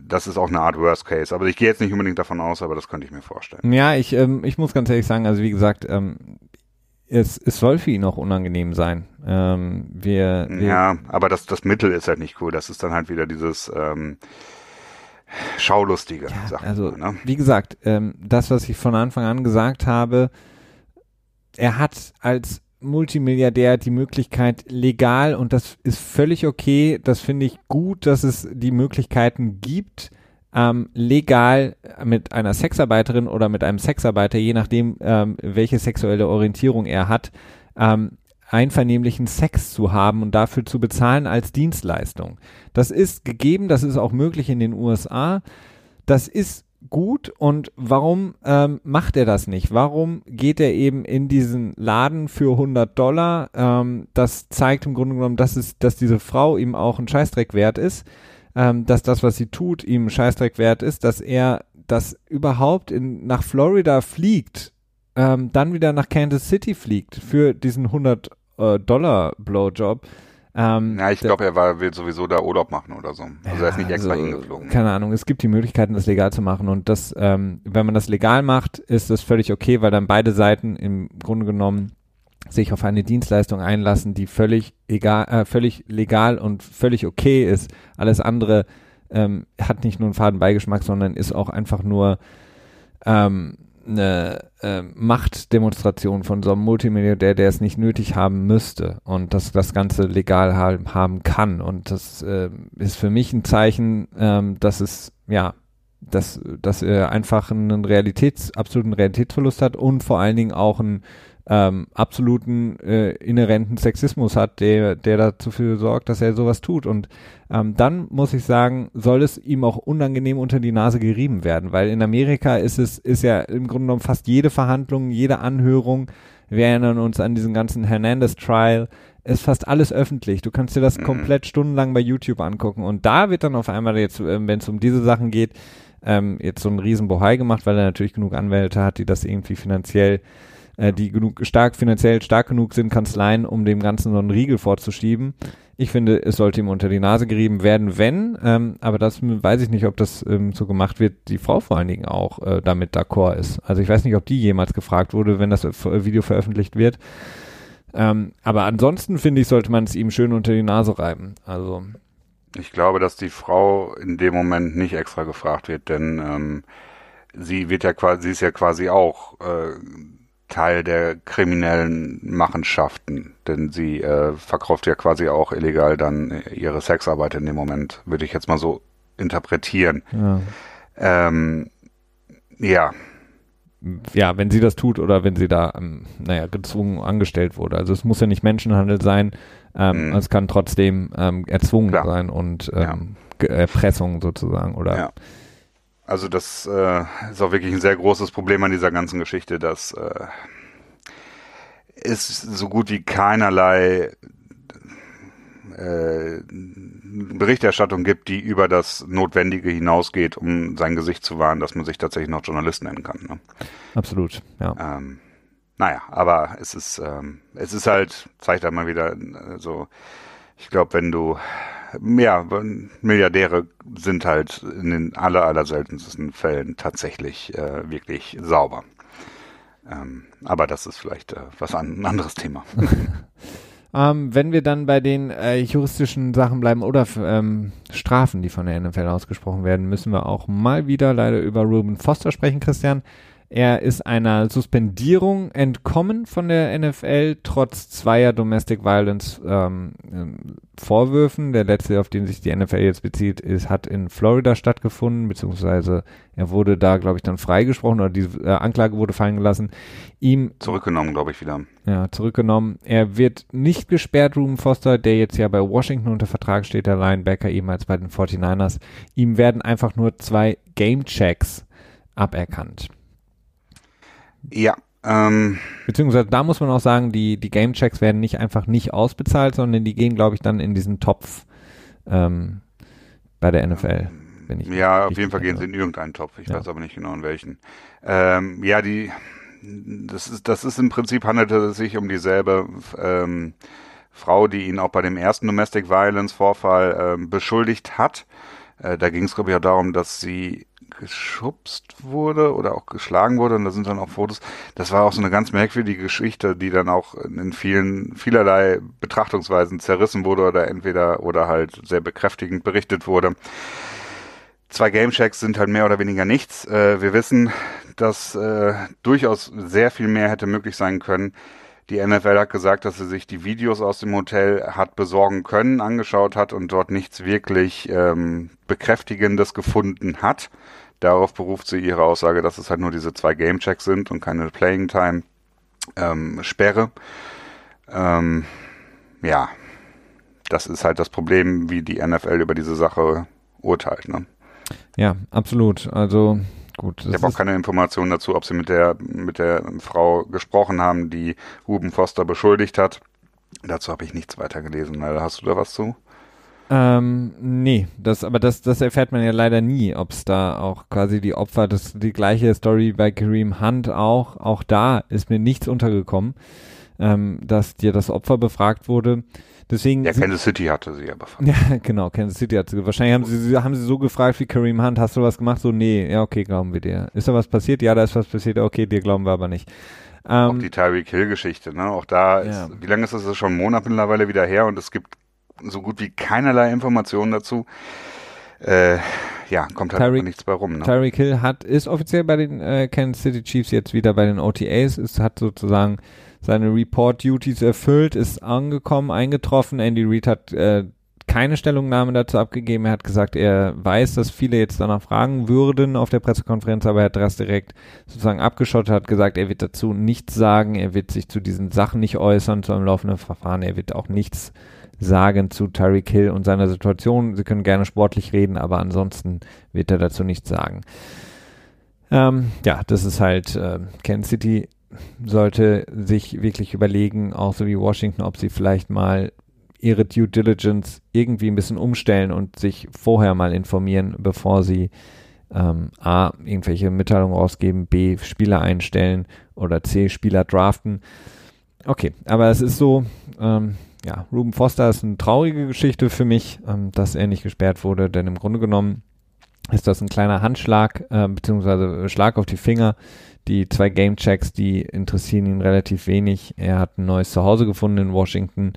das ist auch eine Art Worst Case. Aber ich gehe jetzt nicht unbedingt davon aus, aber das könnte ich mir vorstellen. Ja, ich, ähm, ich muss ganz ehrlich sagen, also wie gesagt, ähm, es, es soll für ihn auch unangenehm sein. Ähm, wir, wir ja, aber das, das Mittel ist halt nicht cool. Das ist dann halt wieder dieses ähm, Schaulustige. Ja, also, mal, ne? wie gesagt, ähm, das, was ich von Anfang an gesagt habe, er hat als Multimilliardär die Möglichkeit legal und das ist völlig okay. Das finde ich gut, dass es die Möglichkeiten gibt, ähm, legal mit einer Sexarbeiterin oder mit einem Sexarbeiter, je nachdem, ähm, welche sexuelle Orientierung er hat, ähm, einvernehmlichen Sex zu haben und dafür zu bezahlen als Dienstleistung. Das ist gegeben, das ist auch möglich in den USA. Das ist gut und warum ähm, macht er das nicht? Warum geht er eben in diesen Laden für 100 Dollar? Ähm, das zeigt im Grunde genommen, dass, es, dass diese Frau ihm auch ein Scheißdreck wert ist, ähm, dass das, was sie tut, ihm ein Scheißdreck wert ist, dass er das überhaupt in, nach Florida fliegt, ähm, dann wieder nach Kansas City fliegt für diesen 100 äh, Dollar Blowjob ähm, ja, ich glaube, er war, will sowieso da Urlaub machen oder so. Also ja, er ist nicht extra also, hingeflogen. Keine Ahnung, es gibt die Möglichkeiten, das legal zu machen und das, ähm, wenn man das legal macht, ist das völlig okay, weil dann beide Seiten im Grunde genommen sich auf eine Dienstleistung einlassen, die völlig egal, äh, völlig legal und völlig okay ist. Alles andere ähm, hat nicht nur einen faden Beigeschmack, sondern ist auch einfach nur ähm, eine äh, Machtdemonstration von so einem Multimilliardär, der es nicht nötig haben müsste und dass das Ganze legal haben, haben kann. Und das äh, ist für mich ein Zeichen, ähm, dass es, ja, dass, dass er einfach einen Realitäts, absoluten Realitätsverlust hat und vor allen Dingen auch einen ähm, absoluten äh, inhärenten Sexismus hat, der, der dafür sorgt, dass er sowas tut. Und ähm, dann muss ich sagen, soll es ihm auch unangenehm unter die Nase gerieben werden, weil in Amerika ist es, ist ja im Grunde genommen fast jede Verhandlung, jede Anhörung, wir erinnern uns an diesen ganzen Hernandez-Trial, ist fast alles öffentlich. Du kannst dir das mhm. komplett stundenlang bei YouTube angucken. Und da wird dann auf einmal jetzt, äh, wenn es um diese Sachen geht, ähm, jetzt so ein Riesenbohai gemacht, weil er natürlich genug Anwälte hat, die das irgendwie finanziell äh, die genug stark finanziell stark genug sind, Kanzleien, um dem Ganzen so einen Riegel vorzuschieben. Ich finde, es sollte ihm unter die Nase gerieben werden, wenn, ähm, aber das weiß ich nicht, ob das ähm, so gemacht wird, die Frau vor allen Dingen auch äh, damit d'accord ist. Also ich weiß nicht, ob die jemals gefragt wurde, wenn das Video veröffentlicht wird. Ähm, aber ansonsten finde ich, sollte man es ihm schön unter die Nase reiben. Also ich glaube, dass die Frau in dem Moment nicht extra gefragt wird, denn ähm, sie wird ja quasi, sie ist ja quasi auch äh, Teil der kriminellen Machenschaften, denn sie äh, verkauft ja quasi auch illegal dann ihre Sexarbeit in dem Moment, würde ich jetzt mal so interpretieren. Ja. Ähm, ja. Ja, wenn sie das tut oder wenn sie da, ähm, naja, gezwungen angestellt wurde. Also es muss ja nicht Menschenhandel sein, ähm, mhm. es kann trotzdem ähm, erzwungen Klar. sein und ähm, ja. Erpressung sozusagen oder ja. Also das äh, ist auch wirklich ein sehr großes Problem an dieser ganzen Geschichte, dass äh, es so gut wie keinerlei äh, Berichterstattung gibt, die über das Notwendige hinausgeht, um sein Gesicht zu wahren, dass man sich tatsächlich noch Journalist nennen kann. Ne? Absolut, ja. Ähm, naja, aber es ist, ähm, es ist halt, zeigt halt mal wieder äh, so, ich glaube, wenn du ja, Milliardäre sind halt in den aller, aller seltensten Fällen tatsächlich äh, wirklich sauber. Ähm, aber das ist vielleicht äh, was an, ein anderes Thema. ähm, wenn wir dann bei den äh, juristischen Sachen bleiben oder ähm, Strafen, die von der NFL ausgesprochen werden, müssen wir auch mal wieder leider über Ruben Foster sprechen, Christian. Er ist einer Suspendierung entkommen von der NFL, trotz zweier Domestic Violence ähm, ähm, Vorwürfen. Der letzte, auf den sich die NFL jetzt bezieht, ist, hat in Florida stattgefunden, beziehungsweise er wurde da, glaube ich, dann freigesprochen oder die äh, Anklage wurde fallen gelassen. Ihm zurückgenommen, glaube ich, wieder. Ja, zurückgenommen. Er wird nicht gesperrt, Ruben Foster, der jetzt ja bei Washington unter Vertrag steht, der Linebacker, ehemals bei den 49ers. Ihm werden einfach nur zwei Game Checks aberkannt. Ja. Ähm, Beziehungsweise da muss man auch sagen, die, die Game-Checks werden nicht einfach nicht ausbezahlt, sondern die gehen, glaube ich, dann in diesen Topf ähm, bei der NFL. ja, auf jeden Fall gehen sie in irgendeinen Topf. Ich ja. weiß aber nicht genau in welchen. Ähm, ja, die, das ist, das ist im Prinzip handelt es sich um dieselbe ähm, Frau, die ihn auch bei dem ersten Domestic Violence Vorfall ähm, beschuldigt hat. Äh, da ging es, glaube ich, auch darum, dass sie geschubst wurde oder auch geschlagen wurde und da sind dann auch Fotos. Das war auch so eine ganz merkwürdige Geschichte, die dann auch in vielen, vielerlei Betrachtungsweisen zerrissen wurde oder entweder oder halt sehr bekräftigend berichtet wurde. Zwei Gamechecks sind halt mehr oder weniger nichts. Äh, wir wissen, dass äh, durchaus sehr viel mehr hätte möglich sein können. Die NFL hat gesagt, dass sie sich die Videos aus dem Hotel hat besorgen können, angeschaut hat und dort nichts wirklich ähm, Bekräftigendes gefunden hat. Darauf beruft sie ihre Aussage, dass es halt nur diese zwei Game-Checks sind und keine Playing-Time-Sperre. Ähm, ähm, ja, das ist halt das Problem, wie die NFL über diese Sache urteilt. Ne? Ja, absolut. Also gut. Ich habe auch keine Informationen dazu, ob sie mit der mit der Frau gesprochen haben, die Ruben Foster beschuldigt hat. Dazu habe ich nichts weiter gelesen. Hast du da was zu? Ähm, nee, das, aber das, das erfährt man ja leider nie, ob es da auch quasi die Opfer, das die gleiche Story bei Kareem Hunt auch, auch da ist mir nichts untergekommen, ähm, dass dir das Opfer befragt wurde. Deswegen. Ja, Kansas City hatte sie ja befragt. Ja, genau, Kansas City hatte sie. Wahrscheinlich haben sie, haben sie so gefragt wie Kareem Hunt, hast du was gemacht? So, nee, ja, okay, glauben wir dir. Ist da was passiert? Ja, da ist was passiert, okay, dir glauben wir aber nicht. Ähm, auch die Tyreek Hill Geschichte, ne? Auch da ist, ja. wie lange ist das schon? Ein Monat mittlerweile wieder her und es gibt so gut wie keinerlei Informationen dazu. Äh, ja, kommt halt Tyreek, nichts bei rum. Ne? Tyreek Hill hat, ist offiziell bei den äh, Kansas City Chiefs jetzt wieder bei den OTAs, ist, hat sozusagen seine Report-Duties erfüllt, ist angekommen, eingetroffen. Andy Reid hat äh, keine Stellungnahme dazu abgegeben. Er hat gesagt, er weiß, dass viele jetzt danach fragen würden auf der Pressekonferenz, aber er hat das direkt sozusagen abgeschottet, hat gesagt, er wird dazu nichts sagen, er wird sich zu diesen Sachen nicht äußern, zu einem laufenden Verfahren, er wird auch nichts sagen zu Tyreek Hill und seiner Situation. Sie können gerne sportlich reden, aber ansonsten wird er dazu nichts sagen. Ähm, ja, das ist halt, äh, Kansas City sollte sich wirklich überlegen, auch so wie Washington, ob sie vielleicht mal ihre Due Diligence irgendwie ein bisschen umstellen und sich vorher mal informieren, bevor sie ähm, A, irgendwelche Mitteilungen rausgeben, B, Spieler einstellen oder C, Spieler draften. Okay, aber es ist so, ähm, ja, Ruben Foster ist eine traurige Geschichte für mich, ähm, dass er nicht gesperrt wurde, denn im Grunde genommen ist das ein kleiner Handschlag, äh, beziehungsweise Schlag auf die Finger. Die zwei Game Checks, die interessieren ihn relativ wenig. Er hat ein neues Zuhause gefunden in Washington.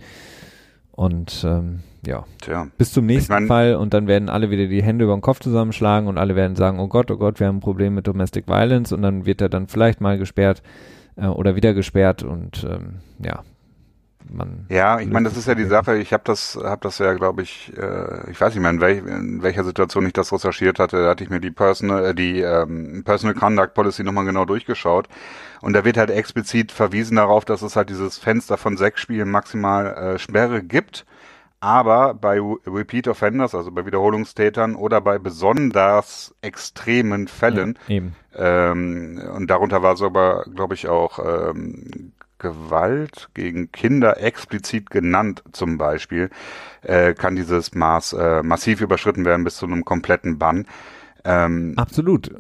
Und ähm, ja, Tja. bis zum nächsten ich mein, Fall und dann werden alle wieder die Hände über den Kopf zusammenschlagen und alle werden sagen, oh Gott, oh Gott, wir haben ein Problem mit Domestic Violence und dann wird er dann vielleicht mal gesperrt äh, oder wieder gesperrt und ähm, ja, man. Ja, ich meine, das ist ja die Sache. Ich habe das, habe das ja, glaube ich, äh, ich weiß nicht mehr, in, welch, in welcher Situation ich das recherchiert hatte. Da hatte ich mir die Personal, äh, die ähm, Personal Conduct Policy nochmal genau durchgeschaut. Und da wird halt explizit verwiesen darauf, dass es halt dieses Fenster von sechs Spielen maximal äh, Sperre gibt. Aber bei Repeat Offenders, also bei Wiederholungstätern oder bei besonders extremen Fällen, ja, ähm, und darunter war sogar, glaube ich, auch ähm, Gewalt gegen Kinder explizit genannt zum Beispiel, äh, kann dieses Maß äh, massiv überschritten werden bis zu einem kompletten Bann. Ähm, Absolut.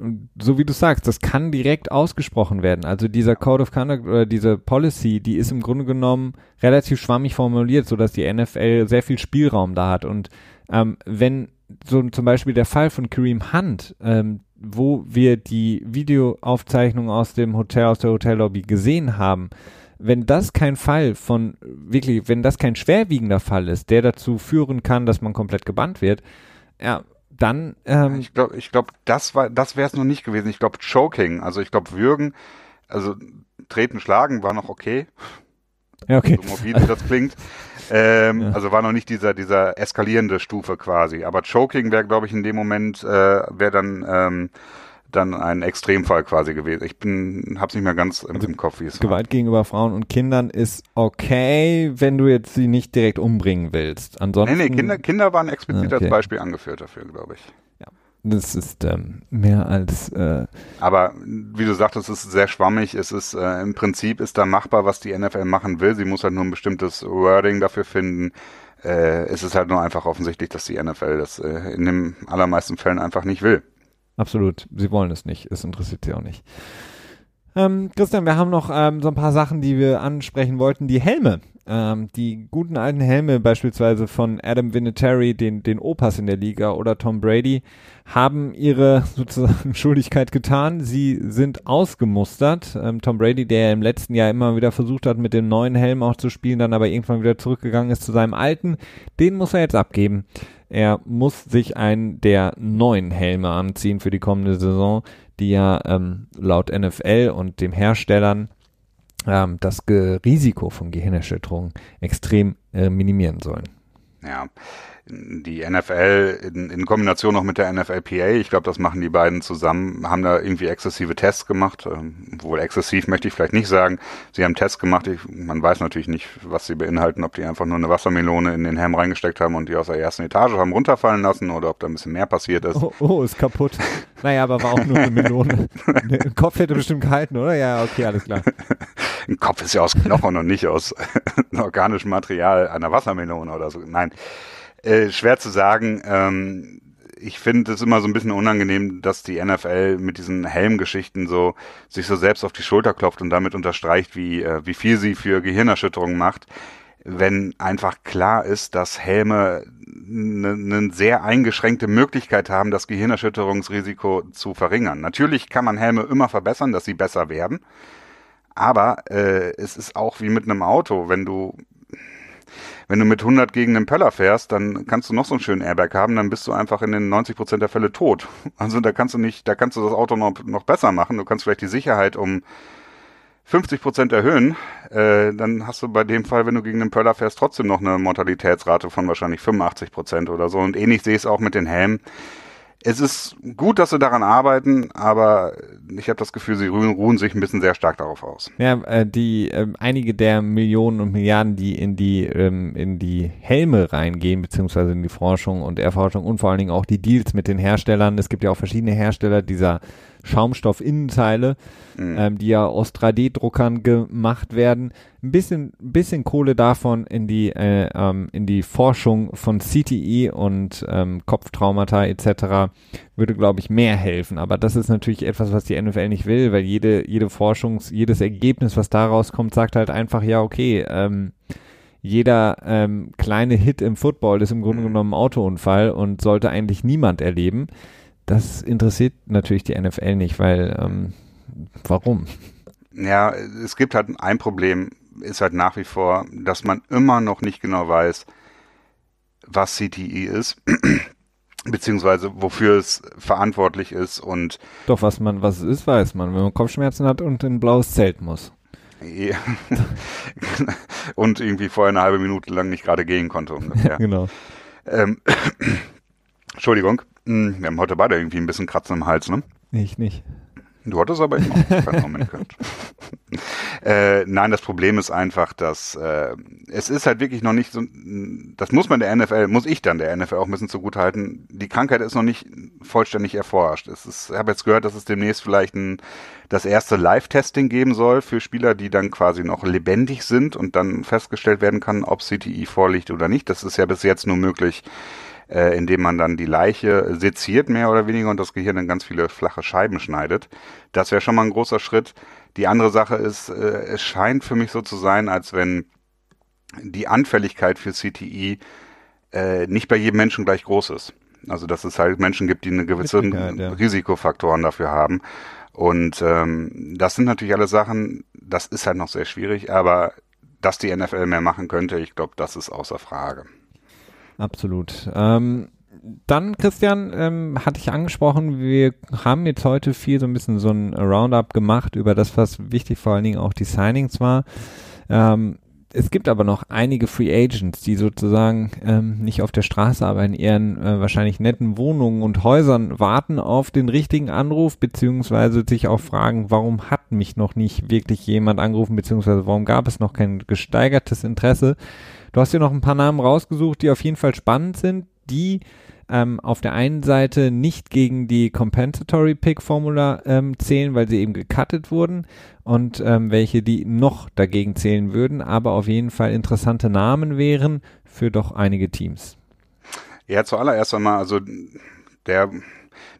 So wie du sagst, das kann direkt ausgesprochen werden. Also dieser Code of Conduct oder diese Policy, die ist im Grunde genommen relativ schwammig formuliert, sodass die NFL sehr viel Spielraum da hat. Und ähm, wenn so zum Beispiel der Fall von Kareem Hunt, ähm, wo wir die Videoaufzeichnung aus dem Hotel, aus der Hotellobby gesehen haben, wenn das kein Fall von wirklich, wenn das kein schwerwiegender Fall ist, der dazu führen kann, dass man komplett gebannt wird, ja, dann. Ähm, ich glaube, ich glaube, das war, das wäre es noch nicht gewesen. Ich glaube, Choking, also ich glaube, Würgen, also treten, schlagen war noch okay. Ja, okay. So morbid, wie das klingt. Ähm, ja. Also war noch nicht dieser, dieser eskalierende Stufe quasi. Aber Choking wäre, glaube ich, in dem Moment, äh, wäre dann, ähm, dann ein Extremfall quasi gewesen. Ich bin, hab's nicht mehr ganz im, also im Kopf, wie es Gewalt war. gegenüber Frauen und Kindern ist okay, wenn du jetzt sie nicht direkt umbringen willst. Ansonsten. Nee, nee, Kinder, Kinder waren explizit okay. als Beispiel angeführt dafür, glaube ich. Ja. Das ist ähm, mehr als. Äh Aber wie du sagtest, es ist sehr schwammig. Es ist äh, im Prinzip ist da machbar, was die NFL machen will. Sie muss halt nur ein bestimmtes Wording dafür finden. Äh, es ist halt nur einfach offensichtlich, dass die NFL das äh, in den allermeisten Fällen einfach nicht will. Absolut. Sie wollen es nicht. Es interessiert sie auch nicht. Ähm, Christian, wir haben noch ähm, so ein paar Sachen, die wir ansprechen wollten. Die Helme. Ähm, die guten alten Helme beispielsweise von Adam Vinatieri, den, den Opas in der Liga oder Tom Brady, haben ihre sozusagen Schuldigkeit getan. Sie sind ausgemustert. Ähm, Tom Brady, der im letzten Jahr immer wieder versucht hat, mit dem neuen Helm auch zu spielen, dann aber irgendwann wieder zurückgegangen ist zu seinem alten, den muss er jetzt abgeben. Er muss sich einen der neuen Helme anziehen für die kommende Saison, die ja ähm, laut NFL und dem Herstellern ähm, das Ge Risiko von Gehirnerschütterungen extrem äh, minimieren sollen. Ja, die NFL in, in Kombination noch mit der NFLPA, ich glaube, das machen die beiden zusammen, haben da irgendwie exzessive Tests gemacht. Ähm, wohl exzessiv möchte ich vielleicht nicht sagen. Sie haben Tests gemacht. Ich, man weiß natürlich nicht, was sie beinhalten, ob die einfach nur eine Wassermelone in den Helm reingesteckt haben und die aus der ersten Etage haben runterfallen lassen oder ob da ein bisschen mehr passiert ist. Oh, oh ist kaputt. naja, aber war auch nur eine Melone. Ein Kopf hätte bestimmt gehalten, oder? Ja, okay, alles klar. Ein Kopf ist ja aus Knochen und nicht aus organischem Material einer Wassermelone oder so. Nein. Äh, schwer zu sagen. Ähm, ich finde es immer so ein bisschen unangenehm, dass die NFL mit diesen Helmgeschichten so sich so selbst auf die Schulter klopft und damit unterstreicht, wie, äh, wie viel sie für Gehirnerschütterungen macht, wenn einfach klar ist, dass Helme eine ne sehr eingeschränkte Möglichkeit haben, das Gehirnerschütterungsrisiko zu verringern. Natürlich kann man Helme immer verbessern, dass sie besser werden. Aber äh, es ist auch wie mit einem Auto. Wenn du wenn du mit 100 gegen den Pöller fährst, dann kannst du noch so einen schönen Airbag haben, dann bist du einfach in den 90 Prozent der Fälle tot. Also da kannst du nicht, da kannst du das Auto noch, noch besser machen. Du kannst vielleicht die Sicherheit um 50 Prozent erhöhen, äh, dann hast du bei dem Fall, wenn du gegen den Pöller fährst, trotzdem noch eine Mortalitätsrate von wahrscheinlich 85 Prozent oder so. Und ähnlich sehe ich es auch mit den Helmen es ist gut, dass sie daran arbeiten, aber ich habe das Gefühl, sie ruhen, ruhen, sich ein bisschen sehr stark darauf aus. Ja, äh, die äh, einige der Millionen und Milliarden, die in die ähm, in die Helme reingehen, beziehungsweise in die Forschung und Erforschung und vor allen Dingen auch die Deals mit den Herstellern. Es gibt ja auch verschiedene Hersteller dieser Schaumstoff-Innenteile, mhm. ähm, die ja aus 3D-Druckern gemacht werden. Ein bisschen, bisschen Kohle davon in die, äh, ähm, in die Forschung von CTE und ähm, Kopftraumata etc. würde, glaube ich, mehr helfen. Aber das ist natürlich etwas, was die NFL nicht will, weil jede, jede Forschungs-, jedes Ergebnis, was daraus kommt, sagt halt einfach, ja, okay, ähm, jeder ähm, kleine Hit im Football ist im Grunde mhm. genommen ein Autounfall und sollte eigentlich niemand erleben das interessiert natürlich die NFL nicht, weil ähm, warum? Ja, es gibt halt ein Problem, ist halt nach wie vor, dass man immer noch nicht genau weiß, was CTE ist, beziehungsweise wofür es verantwortlich ist und Doch, was man, was es ist, weiß man, wenn man Kopfschmerzen hat und in ein blaues Zelt muss. Ja. und irgendwie vorher eine halbe Minute lang nicht gerade gehen konnte ungefähr. genau. Ähm, Entschuldigung. Hm, wir haben heute beide irgendwie ein bisschen Kratzen im Hals, ne? Ich nicht. Du hattest aber immer keinen Moment gehört. äh, nein, das Problem ist einfach, dass äh, es ist halt wirklich noch nicht so, das muss man der NFL, muss ich dann der NFL auch ein bisschen zugutehalten, die Krankheit ist noch nicht vollständig erforscht. Es ist, ich habe jetzt gehört, dass es demnächst vielleicht ein, das erste Live-Testing geben soll für Spieler, die dann quasi noch lebendig sind und dann festgestellt werden kann, ob CTI vorliegt oder nicht. Das ist ja bis jetzt nur möglich äh, indem man dann die Leiche seziert, mehr oder weniger, und das Gehirn in ganz viele flache Scheiben schneidet. Das wäre schon mal ein großer Schritt. Die andere Sache ist, äh, es scheint für mich so zu sein, als wenn die Anfälligkeit für CTI äh, nicht bei jedem Menschen gleich groß ist. Also dass es halt Menschen gibt, die eine gewisse ja. Risikofaktoren dafür haben. Und ähm, das sind natürlich alle Sachen, das ist halt noch sehr schwierig, aber dass die NFL mehr machen könnte, ich glaube, das ist außer Frage. Absolut. Ähm, dann, Christian, ähm, hatte ich angesprochen, wir haben jetzt heute viel so ein bisschen so ein Roundup gemacht über das, was wichtig vor allen Dingen auch die Signings war. Ähm, es gibt aber noch einige Free Agents, die sozusagen ähm, nicht auf der Straße, aber in ihren äh, wahrscheinlich netten Wohnungen und Häusern warten auf den richtigen Anruf, beziehungsweise sich auch fragen, warum hat mich noch nicht wirklich jemand angerufen, beziehungsweise warum gab es noch kein gesteigertes Interesse. Du hast dir noch ein paar Namen rausgesucht, die auf jeden Fall spannend sind, die ähm, auf der einen Seite nicht gegen die Compensatory Pick Formula ähm, zählen, weil sie eben gecuttet wurden und ähm, welche die noch dagegen zählen würden, aber auf jeden Fall interessante Namen wären für doch einige Teams. Ja, zuallererst einmal, also der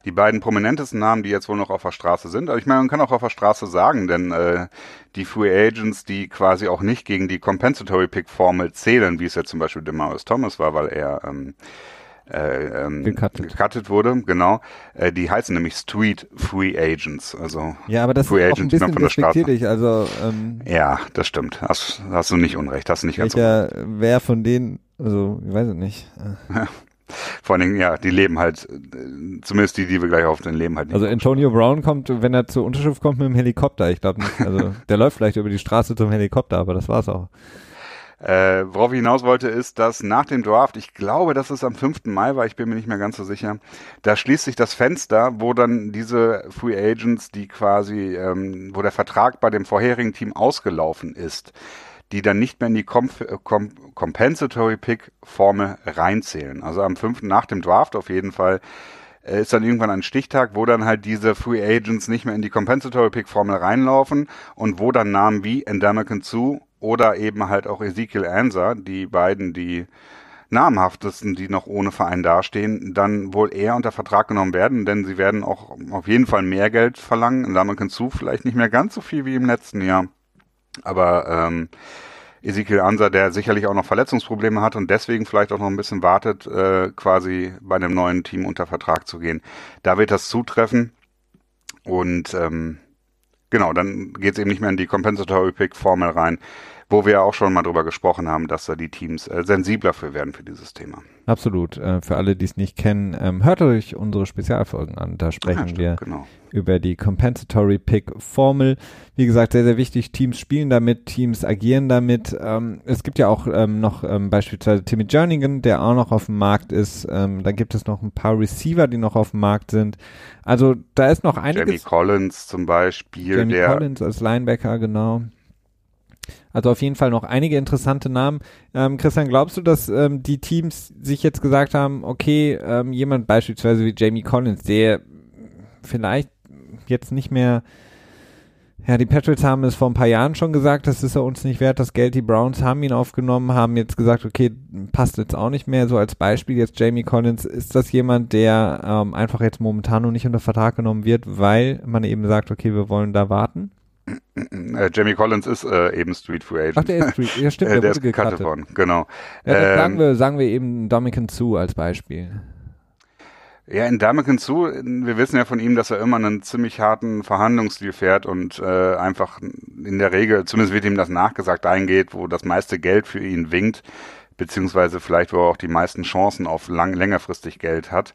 die beiden prominentesten Namen, die jetzt wohl noch auf der Straße sind. Aber ich meine, man kann auch auf der Straße sagen, denn äh, die Free Agents, die quasi auch nicht gegen die Compensatory Pick Formel zählen, wie es jetzt zum Beispiel Demarius Thomas war, weil er ähm, äh, ähm, gecuttet. wurde, genau. Äh, die heißen nämlich Street Free Agents, also ja, aber das Free ist auch ein bisschen von der Straße. Also ähm, ja, das stimmt. Hast, hast du nicht unrecht, hast du nicht ganz unrecht. Wer von denen, also ich weiß es nicht. Vor allen Dingen, ja, die leben halt, äh, zumindest die, die wir gleich auf den leben halt nicht. Also Antonio Brown kommt, wenn er zur Unterschrift kommt, mit dem Helikopter. Ich glaube nicht. Also der läuft vielleicht über die Straße zum Helikopter, aber das war's auch. Äh, worauf ich hinaus wollte, ist, dass nach dem Draft, ich glaube, dass es am 5. Mai war, ich bin mir nicht mehr ganz so sicher, da schließt sich das Fenster, wo dann diese Free Agents, die quasi, ähm, wo der Vertrag bei dem vorherigen Team ausgelaufen ist, die dann nicht mehr in die Comp Comp Compensatory Pick Formel reinzählen. Also am 5. nach dem Draft auf jeden Fall äh, ist dann irgendwann ein Stichtag, wo dann halt diese Free Agents nicht mehr in die Compensatory Pick Formel reinlaufen und wo dann Namen wie Endemican Zoo oder eben halt auch Ezekiel Anser, die beiden, die namhaftesten, die noch ohne Verein dastehen, dann wohl eher unter Vertrag genommen werden, denn sie werden auch auf jeden Fall mehr Geld verlangen. Endemican Zoo vielleicht nicht mehr ganz so viel wie im letzten Jahr. Aber ähm, Ezekiel Ansa, der sicherlich auch noch Verletzungsprobleme hat und deswegen vielleicht auch noch ein bisschen wartet, äh, quasi bei einem neuen Team unter Vertrag zu gehen. Da wird das zutreffen. Und ähm, genau, dann geht es eben nicht mehr in die Compensatory Pick Formel rein wo wir auch schon mal drüber gesprochen haben, dass da die Teams äh, sensibler für werden für dieses Thema. Absolut. Äh, für alle, die es nicht kennen, ähm, hört euch unsere Spezialfolgen an. Da sprechen ja, stimmt, wir genau. über die Compensatory Pick Formel. Wie gesagt, sehr, sehr wichtig. Teams spielen damit, Teams agieren damit. Ähm, es gibt ja auch ähm, noch ähm, beispielsweise Timmy Jernigan, der auch noch auf dem Markt ist. Ähm, dann gibt es noch ein paar Receiver, die noch auf dem Markt sind. Also da ist noch einiges. Jamie Collins zum Beispiel. Jamie Collins als Linebacker, genau. Also auf jeden Fall noch einige interessante Namen. Ähm, Christian, glaubst du, dass ähm, die Teams sich jetzt gesagt haben, okay, ähm, jemand beispielsweise wie Jamie Collins, der vielleicht jetzt nicht mehr, ja, die Patriots haben es vor ein paar Jahren schon gesagt, das ist er uns nicht wert, das Geld. Die Browns haben ihn aufgenommen, haben jetzt gesagt, okay, passt jetzt auch nicht mehr. So als Beispiel jetzt Jamie Collins, ist das jemand, der ähm, einfach jetzt momentan noch nicht unter Vertrag genommen wird, weil man eben sagt, okay, wir wollen da warten? Äh, Jamie Collins ist äh, eben Street Free Agent. Ach, der ist Street, ja stimmt, der, der, der ist gecuttet worden, genau. Ja, ähm, sagen, wir, sagen wir eben Dominican Sue als Beispiel. Ja, in Damican zu, wir wissen ja von ihm, dass er immer einen ziemlich harten Verhandlungsstil fährt und äh, einfach in der Regel, zumindest wird ihm das nachgesagt, eingeht, wo das meiste Geld für ihn winkt, beziehungsweise vielleicht, wo er auch die meisten Chancen auf lang, längerfristig Geld hat.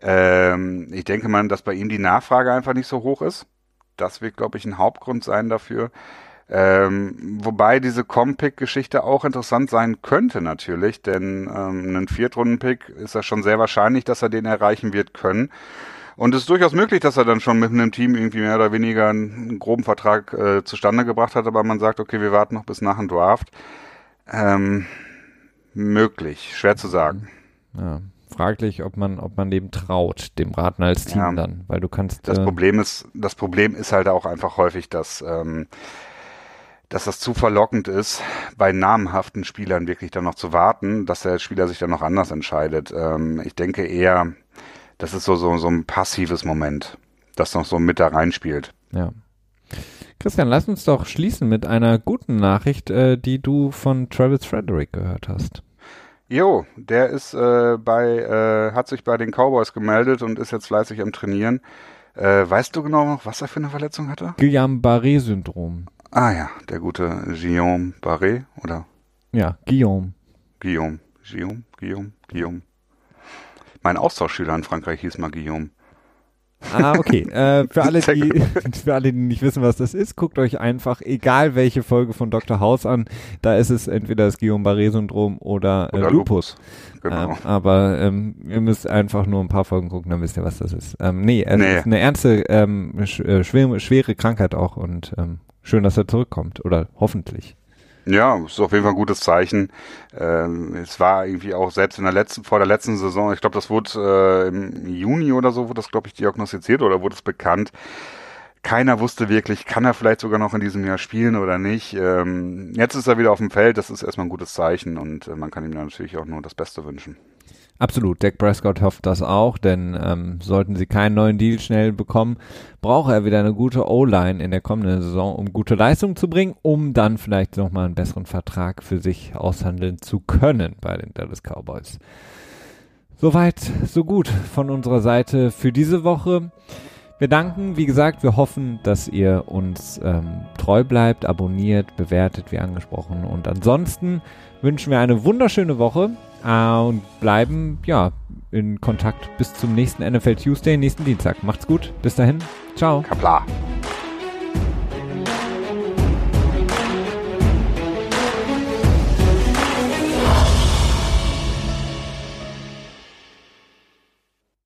Ähm, ich denke mal, dass bei ihm die Nachfrage einfach nicht so hoch ist das wird, glaube ich, ein Hauptgrund sein dafür. Ähm, wobei diese Com-Pick-Geschichte auch interessant sein könnte natürlich, denn ähm, ein Viertrunden-Pick ist ja schon sehr wahrscheinlich, dass er den erreichen wird können. Und es ist durchaus möglich, dass er dann schon mit einem Team irgendwie mehr oder weniger einen groben Vertrag äh, zustande gebracht hat, aber man sagt, okay, wir warten noch bis nach dem Draft. Ähm, möglich, schwer zu sagen. Ja fraglich, ob man, ob man dem traut, dem Raten als Team ja, dann, weil du kannst. Das äh, Problem ist, das Problem ist halt auch einfach häufig, dass, ähm, dass das zu verlockend ist, bei namhaften Spielern wirklich dann noch zu warten, dass der Spieler sich dann noch anders entscheidet. Ähm, ich denke eher, das ist so, so, so ein passives Moment, das noch so mit da reinspielt. Ja. Christian, lass uns doch schließen mit einer guten Nachricht, äh, die du von Travis Frederick gehört hast. Jo, der ist äh, bei, äh, hat sich bei den Cowboys gemeldet und ist jetzt fleißig am Trainieren. Äh, weißt du genau noch, was er für eine Verletzung hatte? Guillain-Barré-Syndrom. Ah ja, der gute Guillaume Barré, oder? Ja, Guillaume. Guillaume, Guillaume, Guillaume, Guillaume. Mein Austauschschüler in Frankreich hieß mal Guillaume. Ah, okay. Äh, für, alle, die, für alle, die nicht wissen, was das ist, guckt euch einfach, egal welche Folge von Dr. House an, da ist es entweder das Guillain-Barré-Syndrom oder, äh, Oder Lupus. Genau. Ähm, aber ähm, ihr müsst einfach nur ein paar Folgen gucken, dann wisst ihr, was das ist. Ähm, nee, es Nee. ist eine ernste, ähm, sch äh, schwere, schwere Krankheit auch und ähm, schön, dass er zurückkommt oder hoffentlich. Ja, ist auf jeden Fall ein gutes Zeichen. Ähm, es war irgendwie auch selbst in der letzten, vor der letzten Saison, ich glaube, das wurde äh, im Juni oder so, wurde das, glaube ich, diagnostiziert oder wurde es bekannt. Keiner wusste wirklich, kann er vielleicht sogar noch in diesem Jahr spielen oder nicht. Ähm, jetzt ist er wieder auf dem Feld, das ist erstmal ein gutes Zeichen und äh, man kann ihm natürlich auch nur das Beste wünschen. Absolut, Dak Prescott hofft das auch, denn ähm, sollten sie keinen neuen Deal schnell bekommen, braucht er wieder eine gute O-Line in der kommenden Saison, um gute Leistung zu bringen, um dann vielleicht nochmal einen besseren Vertrag für sich aushandeln zu können bei den Dallas Cowboys. Soweit, so gut von unserer Seite für diese Woche. Wir danken, wie gesagt, wir hoffen, dass ihr uns ähm, treu bleibt, abonniert, bewertet, wie angesprochen. Und ansonsten wünschen wir eine wunderschöne Woche und bleiben ja in Kontakt bis zum nächsten NFL Tuesday, nächsten Dienstag. Macht's gut, bis dahin, ciao. Kapla.